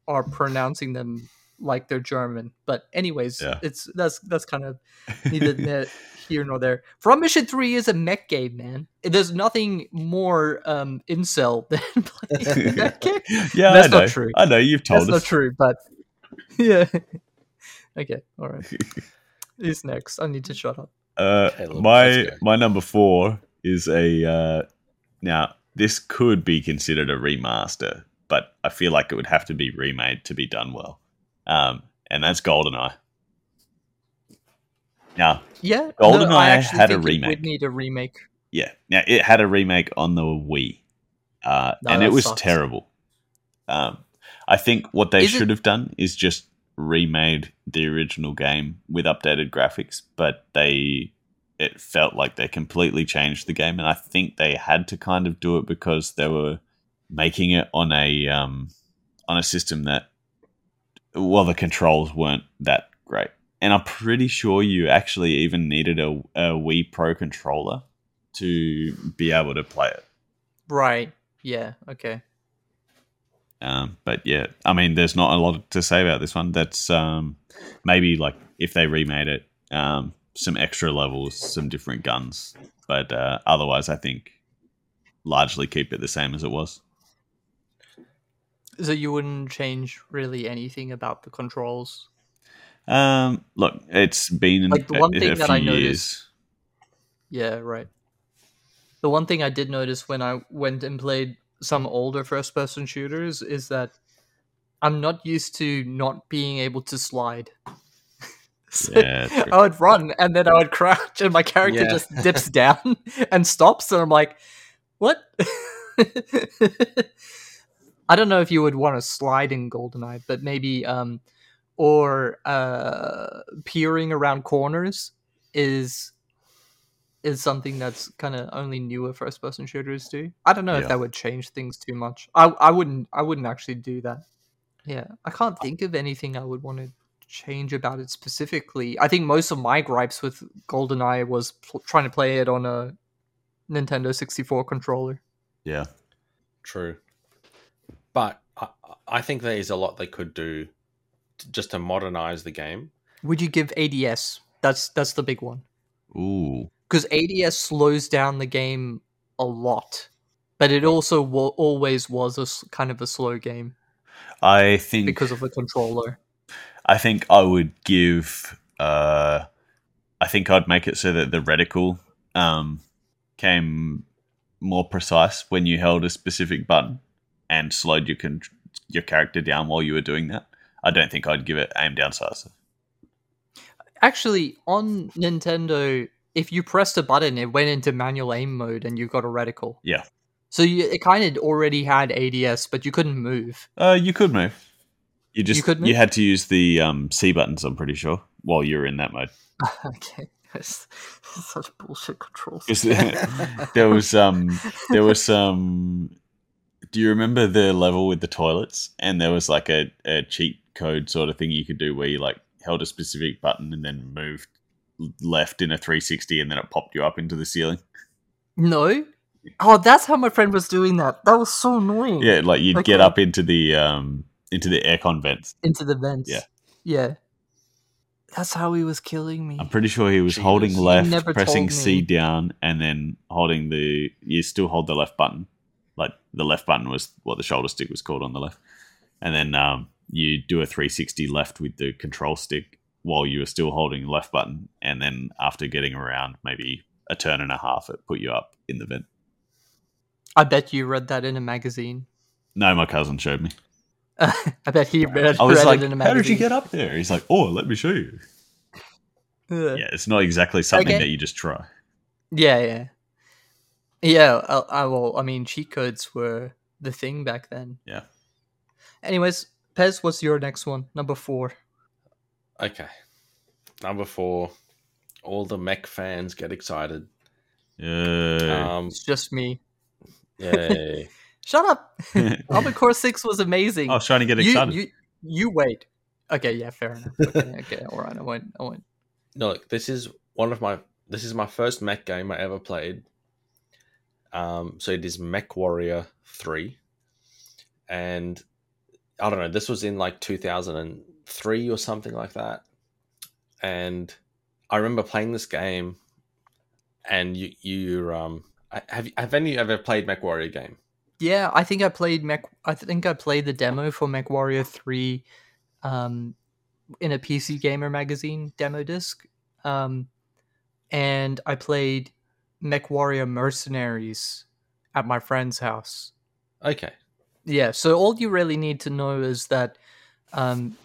are pronouncing them like they're German. But anyways, Yeah. it's that's that's kind of neither here nor there. Front Mission Three is a mech game, man. There's nothing more um, incel than playing a mech game. yeah, That's not true. I know you've told That's us. not true, but yeah. okay, all right. Who's next? I need to shut up. Uh, Caleb, my my number four is a uh, now this could be considered a remaster, but I feel like it would have to be remade to be done well. Um, and that's GoldenEye. Now, Yeah, GoldenEye I actually had a think it remake. Would need a remake. yeah, now it had a remake on the Wii, uh, No, and it was sucks. terrible. Um, I think what they Is it- should have done is just remade the original game with updated graphics, but they it felt like they completely changed the game, and I think they had to kind of do it because they were making it on a um, on a system that well the controls weren't that great, and I'm pretty sure you actually even needed a, a Wii Pro controller to be able to play it. Right. Yeah. Okay. Um, but yeah, I mean, there's not a lot to say about this one. That's um, maybe like if they remade it, um, some extra levels, some different guns, but uh, otherwise, I think largely keep it the same as it was. So you wouldn't change really anything about the controls. Um, look, it's been Like, the one a, thing a that I noticed- years. Yeah. Right. The one thing I did notice when I went and played some older first-person shooters is that I'm not used to not being able to slide. So Yeah. I would run and then I would crouch and my character Yeah. just dips down and stops and I'm like, what? I don't know if you would want to slide in Goldeneye, but maybe um or uh peering around corners is is something that's kind of only newer first person shooters do. I don't know Yeah. if that would change things too much. I I wouldn't I wouldn't actually do that. Yeah, I can't think of anything I would want to change about it specifically. I think most of my gripes with GoldenEye was pl- trying to play it on a Nintendo 64 controller. Yeah. True. But I, I think there is a lot they could do to, just to modernize the game. Would you give ADS? That's that's the big one. Ooh. Because ADS slows down the game a lot, but it also wa always was a s- kind of a slow game I think because of the controller. I think I would give. Uh, I think I'd make it so that the reticle um, came more precise when you held a specific button and slowed your con- your character down while you were doing that. I don't think I'd give it aim down sights. Actually, on Nintendo, if you pressed a button, it went into manual aim mode, and you got a reticle. Yeah. So you, it kind of already had ADS, but you couldn't move. Uh, you could move. You just you, could move? you had to use the um, C buttons. I'm pretty sure while you were in that mode. okay, That's- such bullshit controls. 'Cause there was um there was some do you remember the level with the toilets and there was like a, a cheat code sort of thing you could do where you like held a specific button and then moved left in a 360 and then it popped you up into the ceiling No. Oh, that's how my friend was doing that. That was so annoying. yeah like you'd get up into the um into the aircon vents Into the vents. Yeah. Yeah. That's how he was killing me. i'm pretty sure he was Jesus. holding left pressing c down and then holding the you still hold the left button like the left button was what the shoulder stick was called on the left and then um, you do a 360 left with the control stick while you were still holding the left button and then after getting around maybe a turn and a half it put you up in the vent I bet you read that in a magazine. no my cousin showed me I bet he read, i was read like it in a how did you get up there he's like oh let me show you Ugh. yeah it's not exactly something Okay. that you just try Yeah, yeah, yeah. I, I, well, I mean, cheat codes were the thing back then. Yeah. Anyways, Pez, what's your next one? Number four. Okay. Number four. All the mech fans get excited. yeah Um, It's just me. yay. Shut up. Armored Core Six was amazing. i was trying to get you, excited you, you wait. Okay, yeah, fair enough. Okay, okay, all right. I won't. I won't. no, look, this is one of my. This is my first mech game I ever played. Um, so it is Mech Warrior Three, and I don't know. This was in like two thousand and three or something like that, and I remember playing this game. And you, you, um, have have any you ever played Mech Warrior game? Yeah, I think I played Mech. I think I played the demo for Mech Warrior Three, um, in a PC Gamer magazine demo disc, um, and I played Mech Warrior Mercenaries at my friend's house. Okay, Yeah, so all you really need to know is that um,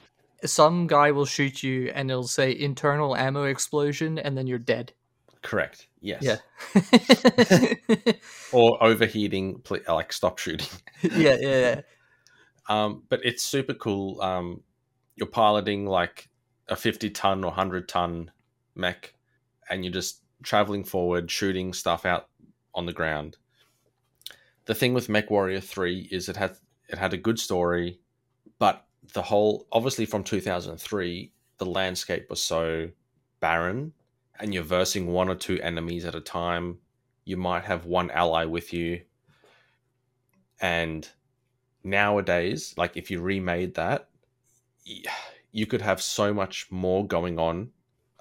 some guy will shoot you and it'll say internal ammo explosion, and then you're dead. correct. Yes. Yeah. Or overheating, like stop shooting. yeah, yeah, yeah. Um, but it's super cool. Um, you're piloting like a 50 ton or 100 ton mech, and you're just traveling forward, shooting stuff out on the ground. The thing with Mech Warrior 3 is it had it had a good story, but the whole obviously from 2003, the landscape was so barren, and you're versing one or two enemies at a time. You might have one ally with you, and nowadays, like if you remade that, you could have so much more going on.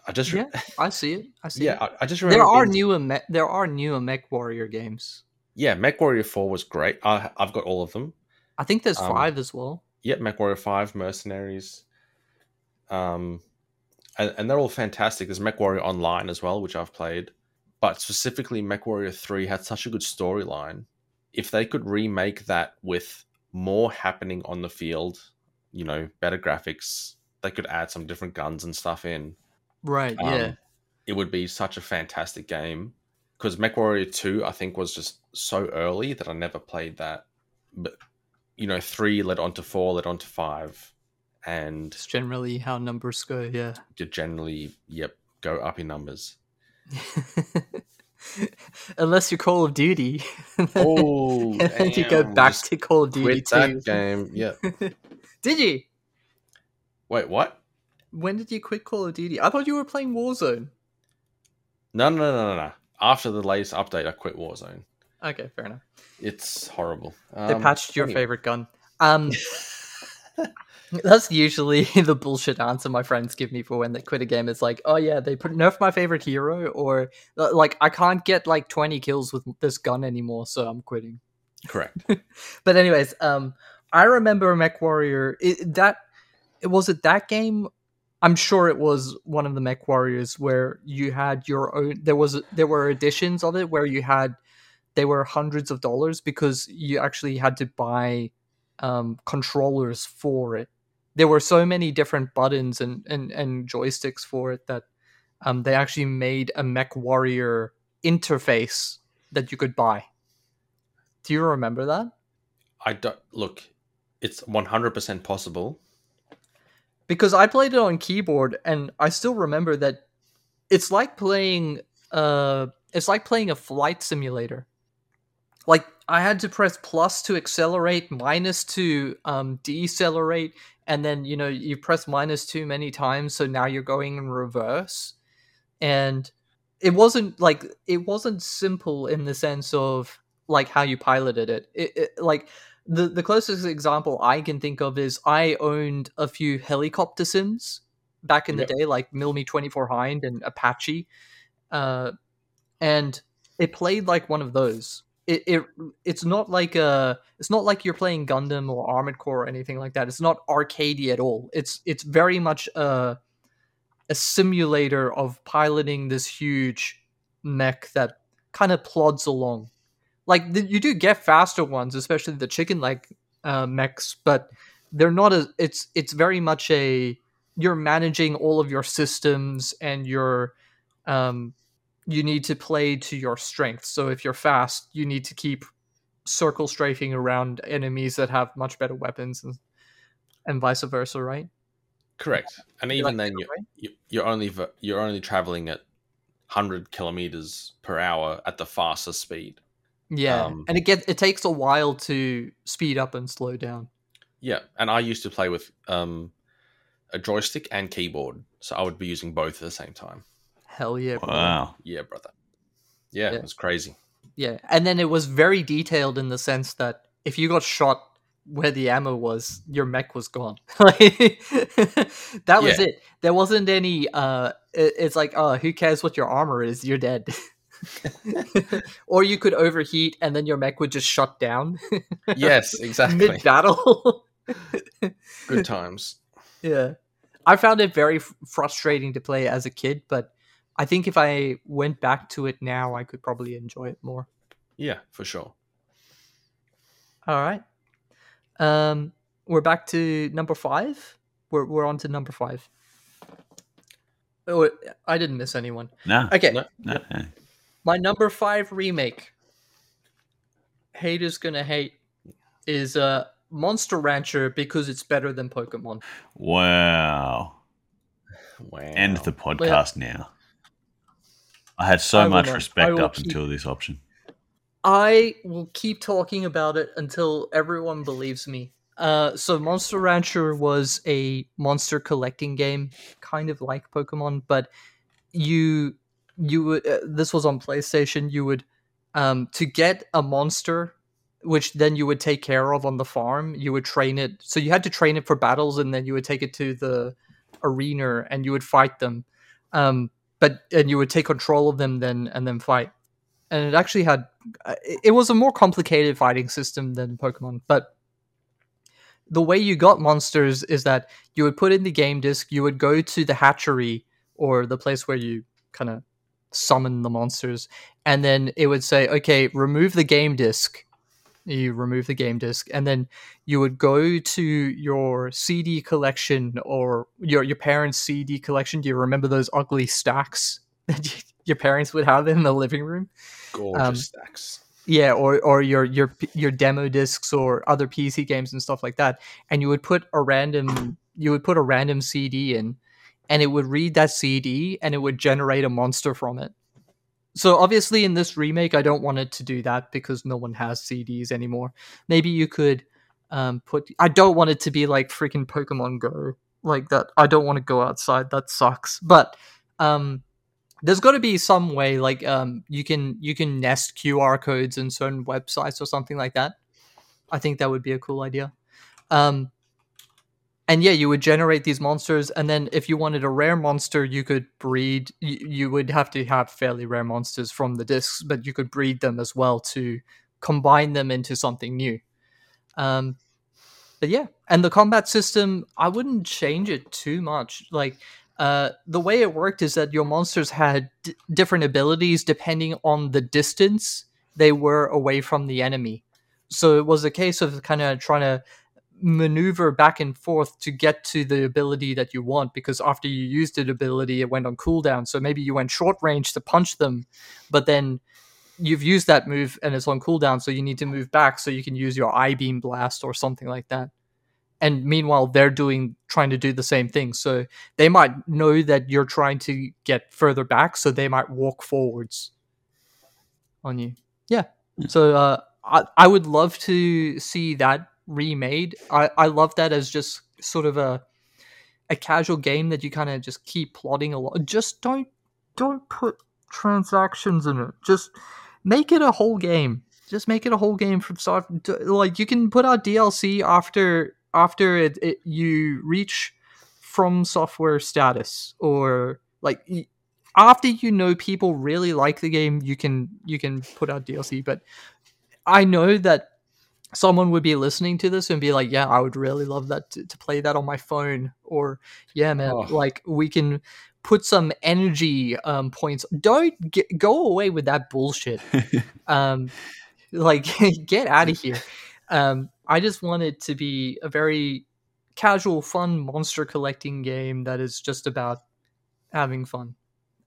I just, re- Yeah, I see it. I see yeah, it. I, I just remember There are being- newer me- there are new Mech Warrior games. yeah, Mech Warrior Four was great. I, I've got all of them. I think there's Um, five as well. Yep, Mech Warrior Five, Mercenaries, um, and, and they're all fantastic. There's Mech Warrior Online as well, which I've played, but specifically Mech Warrior Three had such a good storyline. If they could remake that with more happening on the field, you know, better graphics, they could add some different guns and stuff in. Right. um, yeah. it would be such a fantastic game. Because Mech Warrior Two, I think, was just so early that I never played that. But you know, three led on to four, led on to five, and It's generally how numbers go. Yeah. you generally, yep, go up in numbers. Unless you're Call of Duty. Oh, and then you go back just to Call of Duty Quit that too. game. Yep. Did you? Wait, what? When did you quit Call of Duty? I thought you were playing Warzone. No, no, no, no, no. After the latest update, I quit Warzone. Okay, fair enough. It's horrible. They Um, patched your anyway. favorite gun. Um, that's usually the bullshit answer my friends give me for when they quit a game. It's like, oh yeah, they put nerf my favorite hero, or uh, like I can't get like twenty kills with this gun anymore, so I'm quitting. Correct. But anyways, um, I remember Mech Warrior. It, that it was it that game. I'm sure it was one of the Mech Warriors where you had your own. There was there were editions of it where you had they were hundreds of dollars because you actually had to buy um, controllers for it. There were so many different buttons and, and, and joysticks for it that um, they actually made a Mech Warrior interface that you could buy. Do you remember that? I don't look. It's one hundred percent possible. because I played it on keyboard and I still remember that it's like playing uh it's like playing a flight simulator. Like I had to press plus to accelerate, minus to um decelerate, and then you know you press minus too many times, so now you're going in reverse. And it wasn't like it wasn't simple in the sense of like how you piloted it. It, it like the the closest example I can think of is I owned a few helicopter sims back in Yep. the day, like Mil Mi Twenty Four Hind and Apache, uh, and it played like one of those. It, it it's not like a it's not like you're playing Gundam or Armored Core or anything like that. It's not arcadey at all. It's it's very much a a simulator of piloting this huge mech that kind of plods along like the, you do get faster ones, especially the chicken like uh, mechs, but they're not as it's it's very much a you're managing all of your systems and your um you need to play to your strengths. So if you're fast, you need to keep circle strafing around enemies that have much better weapons and and vice versa, right? Correct. And even like then, you, way? you you're only you're only traveling at hundred kilometers per hour at the fastest speed. Yeah, Um, and it gets it takes a while to speed up and slow down. Yeah, and I used to play with um, a joystick and keyboard, so I would be using both at the same time. Hell yeah! bro. Wow. Yeah, brother. Yeah, Yeah. it was crazy. Yeah, and then it was very detailed in the sense that if you got shot where the ammo was, your mech was gone. That was Yeah. it. There wasn't any. Uh, it- it's like, oh, who cares what your armor is? You're dead. or you could overheat, and then your mech would just shut down Yes, exactly. mid battle. Good times. yeah, I found it very f- frustrating to play as a kid, but I think if I went back to it now, I could probably enjoy it more. Yeah, for sure. All right. Um, we're back to number five. We're we're on to number five. Oh, I didn't miss anyone. No. Okay, No. no, no. my number five remake. Haters gonna hate is uh Monster Rancher because it's better than Pokemon. Wow. Wow. End the podcast now. I had so I much not. Respect up keep- until this option. I will keep talking about it until everyone believes me. Uh, so Monster Rancher was a monster collecting game, kind of like Pokemon, but you you would uh, this was on PlayStation. You would um, to get a monster, which then you would take care of on the farm. You would train it, so you had to train it for battles, and then you would take it to the arena and you would fight them. Um, but and you would take control of them then and then fight. And it actually had uh, it it was a more complicated fighting system than Pokemon, but the way you got monsters is that you would put in the game disc, you would go to the hatchery or the place where you kind of summon the monsters, and then it would say, okay, remove the game disc. You remove the game disc, and then you would go to your CD collection or your your parents' CD collection. Do you remember those ugly stacks that your parents would have in the living room? gorgeous um, stacks. Yeah, or or your your your demo discs or other PC games and stuff like that, and you would put a random you would put a random CD in, and it would read that CD and it would generate a monster from it. So obviously in this remake, I don't want it to do that because no one has CDs anymore. Maybe you could um, put. I don't want it to be like freaking Pokemon Go like that. I don't want to go outside. That sucks. But um, there's got to be some way like um, you can you can nest QR codes in certain websites or something like that. I think that would be a cool idea. Um, and yeah, you would generate these monsters, and then if you wanted a rare monster, you could breed. You, you would have to have fairly rare monsters from the discs, but you could breed them as well to combine them into something new. Um, but yeah, and the combat system, I wouldn't change it too much. Like uh, the way it worked is that your monsters had d- different abilities depending on the distance they were away from the enemy. So it was a case of kind of trying to maneuver back and forth to get to the ability that you want because after you used the ability it went on cooldown. So maybe you went short range to punch them but then you've used that move and it's on cooldown so you need to move back so you can use your eye beam blast or something like that. And meanwhile they're doing trying to do the same thing. So they might know that you're trying to get further back so they might walk forwards on you. Yeah. So uh I, I would love to see that remade. I, I love that as just sort of a a casual game that you kind of just keep plodding along. Just don't don't put transactions in it. Just make it a whole game. Just make it a whole game from start. To, like you can put out DLC after after it, it you reach FromSoftware status or like after you know people really like the game you can you can put out DLC but I know that someone would be listening to this and be like, "Yeah, I would really love that to, to play that on my phone." Or, "Yeah, man, Oh. like we can put some energy um, points." Don't get, go away with that bullshit. Um, like, get out of here. Um, I just want it to be a very casual, fun monster collecting game that is just about having fun.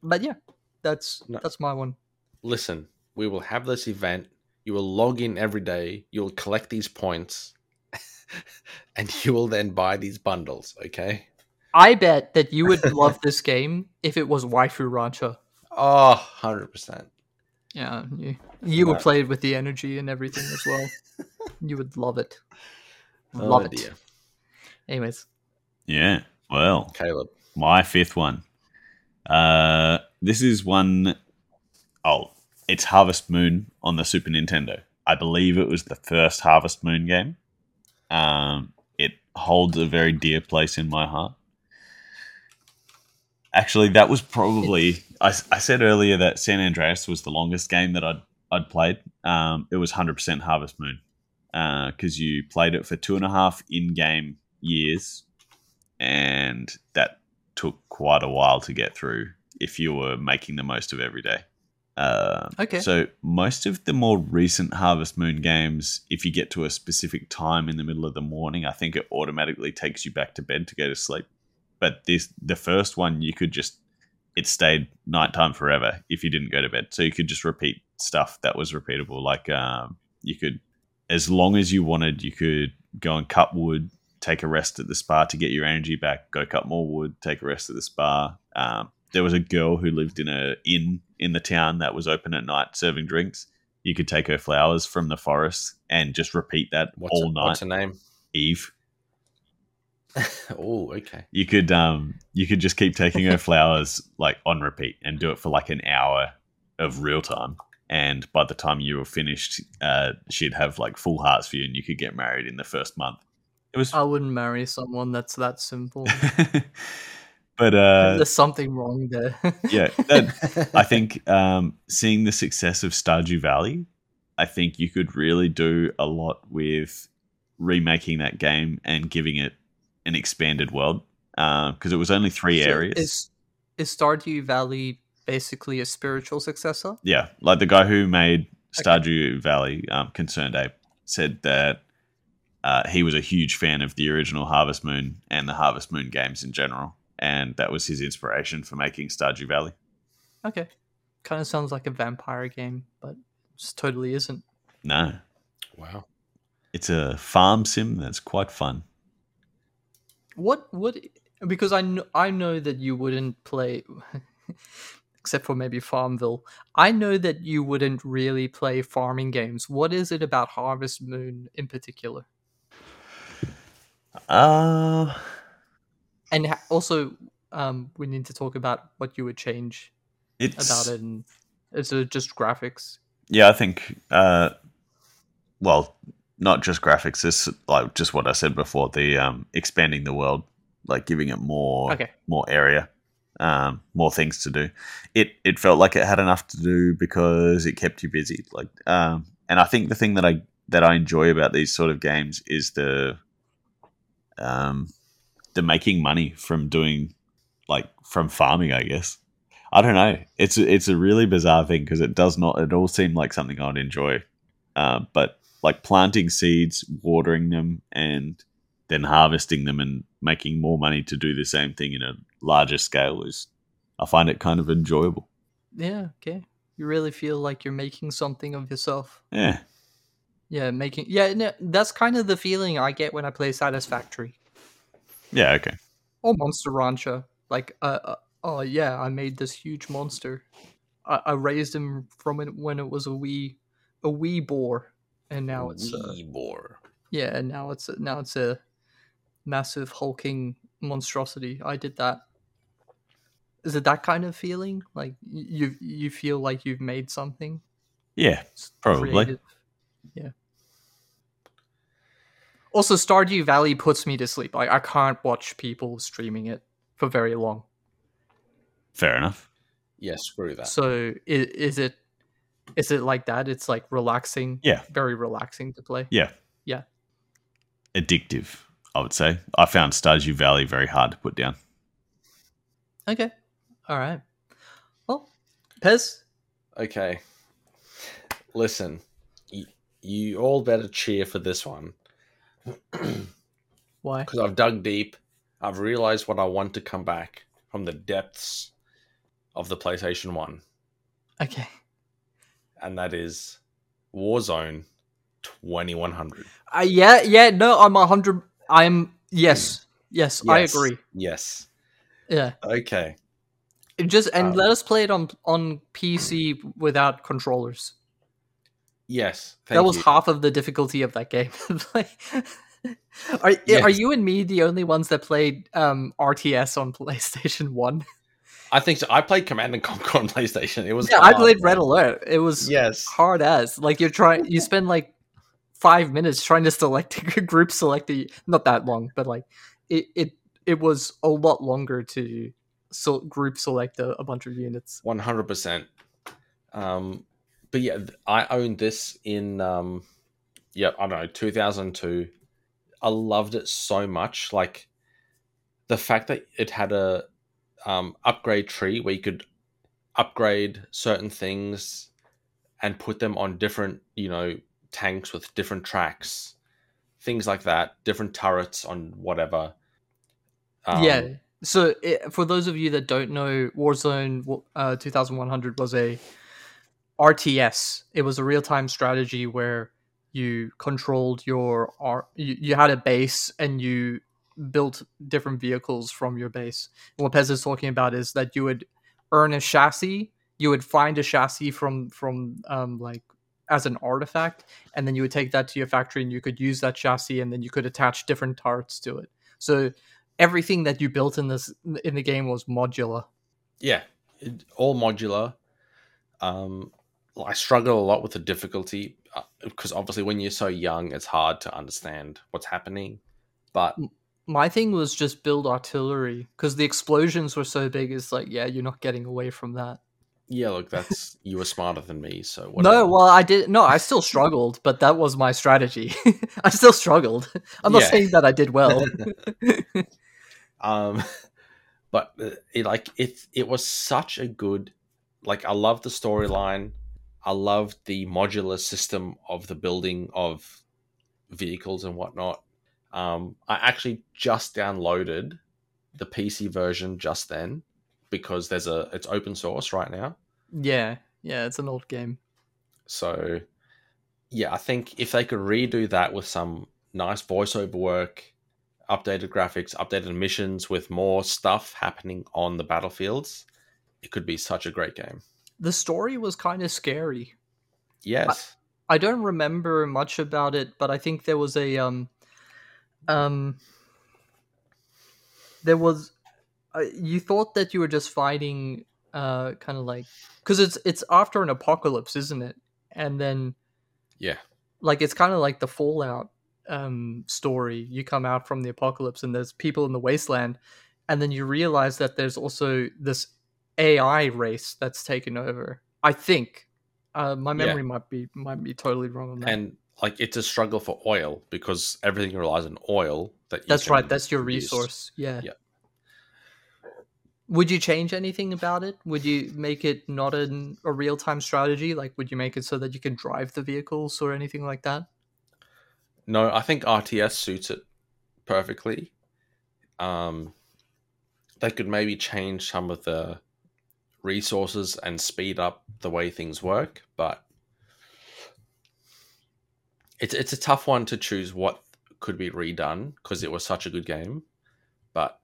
But yeah, that's No. that's my one. Listen, we will have this event. You will log in every day. You will collect these points, and you will then buy these bundles. Okay. I bet that you would love this game if it was Waifu Rancher. Oh, 100%. Yeah, you, you would play it with the energy and everything as well. you would love it. Oh, Love it. dear. Anyways, yeah. Well, Caleb. my fifth one. Uh, this is one oh, it's Harvest Moon on the Super Nintendo. I believe it was the first Harvest Moon game. Um, it holds a very dear place in my heart. Actually, that was probably I said earlier that San Andreas was the longest game that I'd I'd played. Um, it was hundred percent Harvest Moon because you played it for two and a half in-game years, and that took quite a while to get through if you were making the most of every day. Uh, Okay. So most of the more recent Harvest Moon games, if you get to a specific time in the middle of the morning, I think it automatically takes you back to bed to go to sleep. But this, the first one, you could just it stayed nighttime forever if you didn't go to bed. So you could just repeat stuff that was repeatable. Like um, you could, as long as you wanted, you could go and cut wood, take a rest at the spa to get your energy back, go cut more wood, take a rest at the spa. Um, there was a girl who lived in a inn in the town that was open at night serving drinks. You could take her flowers from the forest and just repeat that What's, all her, night. what's her name? Eve. oh, okay. You could um you could just keep taking her flowers like on repeat and do it for like an hour of real time. And by the time you were finished, uh, she'd have like full hearts for you, and you could get married in the first month. It was, I wouldn't marry someone that's that simple. but uh, There's something wrong there. yeah, that, I think um, seeing the success of Stardew Valley, I think you could really do a lot with remaking that game and giving it an expanded world because it was only three So areas. Is is Stardew Valley basically a spiritual successor? yeah, like the guy who made Okay. Stardew Valley, um, ConcernedApe, said that uh, he was a huge fan of the original Harvest Moon and the Harvest Moon games in general, and that was his inspiration for making Stardew Valley. Okay. Kind of sounds like a vampire game, but just totally isn't. No, wow. it's a farm sim that's quite fun. What what because I know I know that you wouldn't play except for maybe FarmVille. I know that you wouldn't really play farming games. What is it about Harvest Moon in particular? Uh, And ha- also, um, we need to talk about what you would change it's about it, and is it just graphics? Yeah, I think. Uh, well, not just graphics. This like just what I said before. The um, expanding the world, like giving it more Okay. more area, um, more things to do. It it felt like it had enough to do because it kept you busy. Like, um, and I think the thing that I that I enjoy about these sort of games is the um, the making money from doing like from farming. I guess I don't know. It's it's a really bizarre thing because it does not. It all seemed like something I'd enjoy, uh, but like planting seeds, watering them, and then harvesting them and making more money to do the same thing in a larger scale is. I find it kind of enjoyable. Yeah. Okay. You really feel like you're making something of yourself. Yeah, Yeah, making. Yeah, no, that's kind of the feeling I get when I play Satisfactory yeah, okay, or Monster Rancher. Like, uh, uh oh yeah, I made this huge monster. I, I raised him from it when it was a wee, a wee boar, and now it's uh, Weebor. yeah, and now it's a, now it's a massive hulking monstrosity. I did that. Is it that kind of feeling? Like you you feel like you've made something? yeah, Probably. creative. Yeah. Also, Stardew Valley puts me to sleep. I, I can't watch people streaming it for very long. fair enough. Yeah, screw that. So is, is it is it like that? It's like relaxing. Yeah. Very relaxing to play. Yeah, Yeah. addictive. I would say. I found Stardew Valley very hard to put down. Okay. All right. Well, Pez. Okay. Listen, you, you all better cheer for this one Why? because I've dug deep. I've realized what I want to come back from the depths of the PlayStation 1, Okay. and that is Warzone 2100. Uh, yeah, yeah, no, I'm a hundred. I'm yes, yes, I agree. Yes. Yeah, Okay. Just and Um, let us play it on on PC without controllers. Yes. That was you. half of the difficulty of that game. Like, are Yes. are you and me the only ones that played um, RTS on PlayStation One? I think so. I played Command and Conquer on PlayStation. It was Yeah, I played. Red Alert. It was Yes. hard as like you're trying. You spend like five minutes trying to select a group select a not that long, but like it it it was a lot longer to so group select a, a bunch of units. One hundred percent. Um, but yeah, I owned this in um, yeah, I don't know, two thousand two. I loved it so much. Like the fact that it had a um, upgrade tree where you could upgrade certain things and put them on different, you know, tanks with different tracks, things like that, different turrets on whatever. Um, yeah. So it, for those of you that don't know, Warzone uh, 2100 was a RTS. It was a real time strategy where you controlled your R- you, you had a base and you built different vehicles from your base. And what Pez is talking about is that you would earn a chassis. You would find a chassis from from um, like as an artifact, and then you would take that to your factory, and you could use that chassis, and then you could attach different turrets to it. So everything that you built in this in the game was modular. yeah, it, all modular. Um, I struggle a lot with the difficulty because obviously when you're so young, it's hard to understand what's happening. But My thing was just build artillery because the explosions were so big. It's like, yeah, you're not getting away from that. yeah, look, that's you were smarter than me, so No, well, I did. No, I still struggled, but that was my strategy. I still struggled. I'm not Yeah. saying that I did well. um, but uh, it like it it was such a good like I love the storyline. I loved the modular system of the building of vehicles and whatnot. Um, I actually just downloaded the PC version just then because there's a it's open source right now. yeah, yeah, it's an old game. So yeah, I think if they could redo that with some nice voiceover work, updated graphics, updated missions with more stuff happening on the battlefields, it could be such a great game. The story was kind of scary. Yes. I don't remember much about it, but I think there was a um um there was uh, you thought that you were just fighting uh kind of like because it's it's after an apocalypse isn't it and then Yeah. like it's kind of like the fallout um story you come out from the apocalypse and there's people in the wasteland and then you realize that there's also this ai race that's taken over i think uh my Yeah. memory might be might be totally wrong on that And like it's a struggle for oil because everything relies on oil. That you that's right that's your produce. resource yeah Yeah. would you change anything about it would you make it not an, a real-time strategy like would you make it so that you can drive the vehicles or anything like that No, I think RTS suits it perfectly. Um, they could maybe change some of the resources and speed up the way things work, but it's it's a tough one to choose what could be redone because it was such a good game. But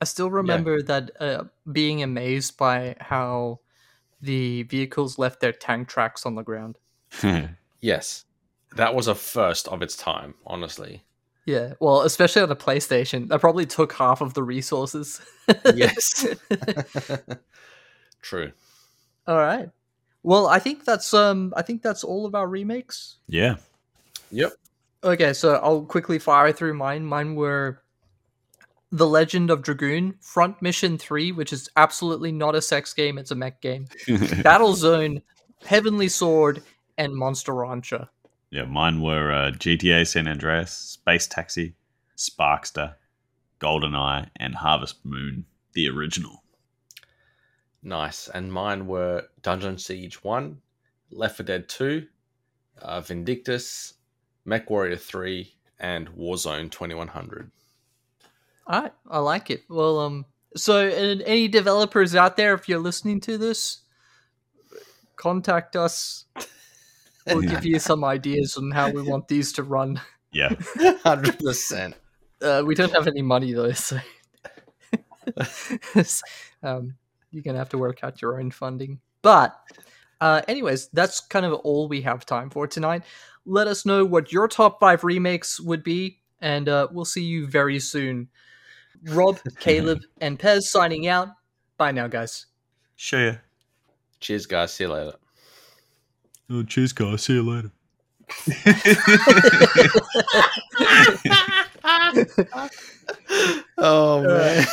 I still remember that uh, being amazed by how the vehicles left their tank tracks on the ground. yes, that was a first of its time. Honestly, Yeah, well, especially on the PlayStation, that probably took half of the resources. Yes. true. all right. Well, I think that's um, I think that's all of our remakes. yeah. Yep. Okay, so I'll quickly fire through mine. Mine were The Legend of Dragoon, Front Mission 3, which is absolutely not a sex game, it's a mech game. Battlezone, Heavenly Sword, and Monster Rancher. Yeah, mine were uh, GTA San Andreas, Space Taxi, Sparkster, GoldenEye, and Harvest Moon, the original. Nice. And mine were Dungeon Siege 1, Left 4 Dead 2, uh, Vindictus, MechWarrior 3, and Warzone 2100. All right, I like it. Well, um, so and any developers out there, if you're listening to this, contact us. We'll give you some ideas on how we want these to run. Yeah. 100%. Uh, we don't have any money though, so um, you're gonna have to work out your own funding. But, uh, anyways, that's kind of all we have time for tonight. Let us know what your top five remakes would be, and uh, we'll see you very soon. Rob, Caleb, and Pez signing out. Bye now, guys. Sure. Cheers, guys. See you later. Uh, oh, cheers, guys. See you later. oh, man.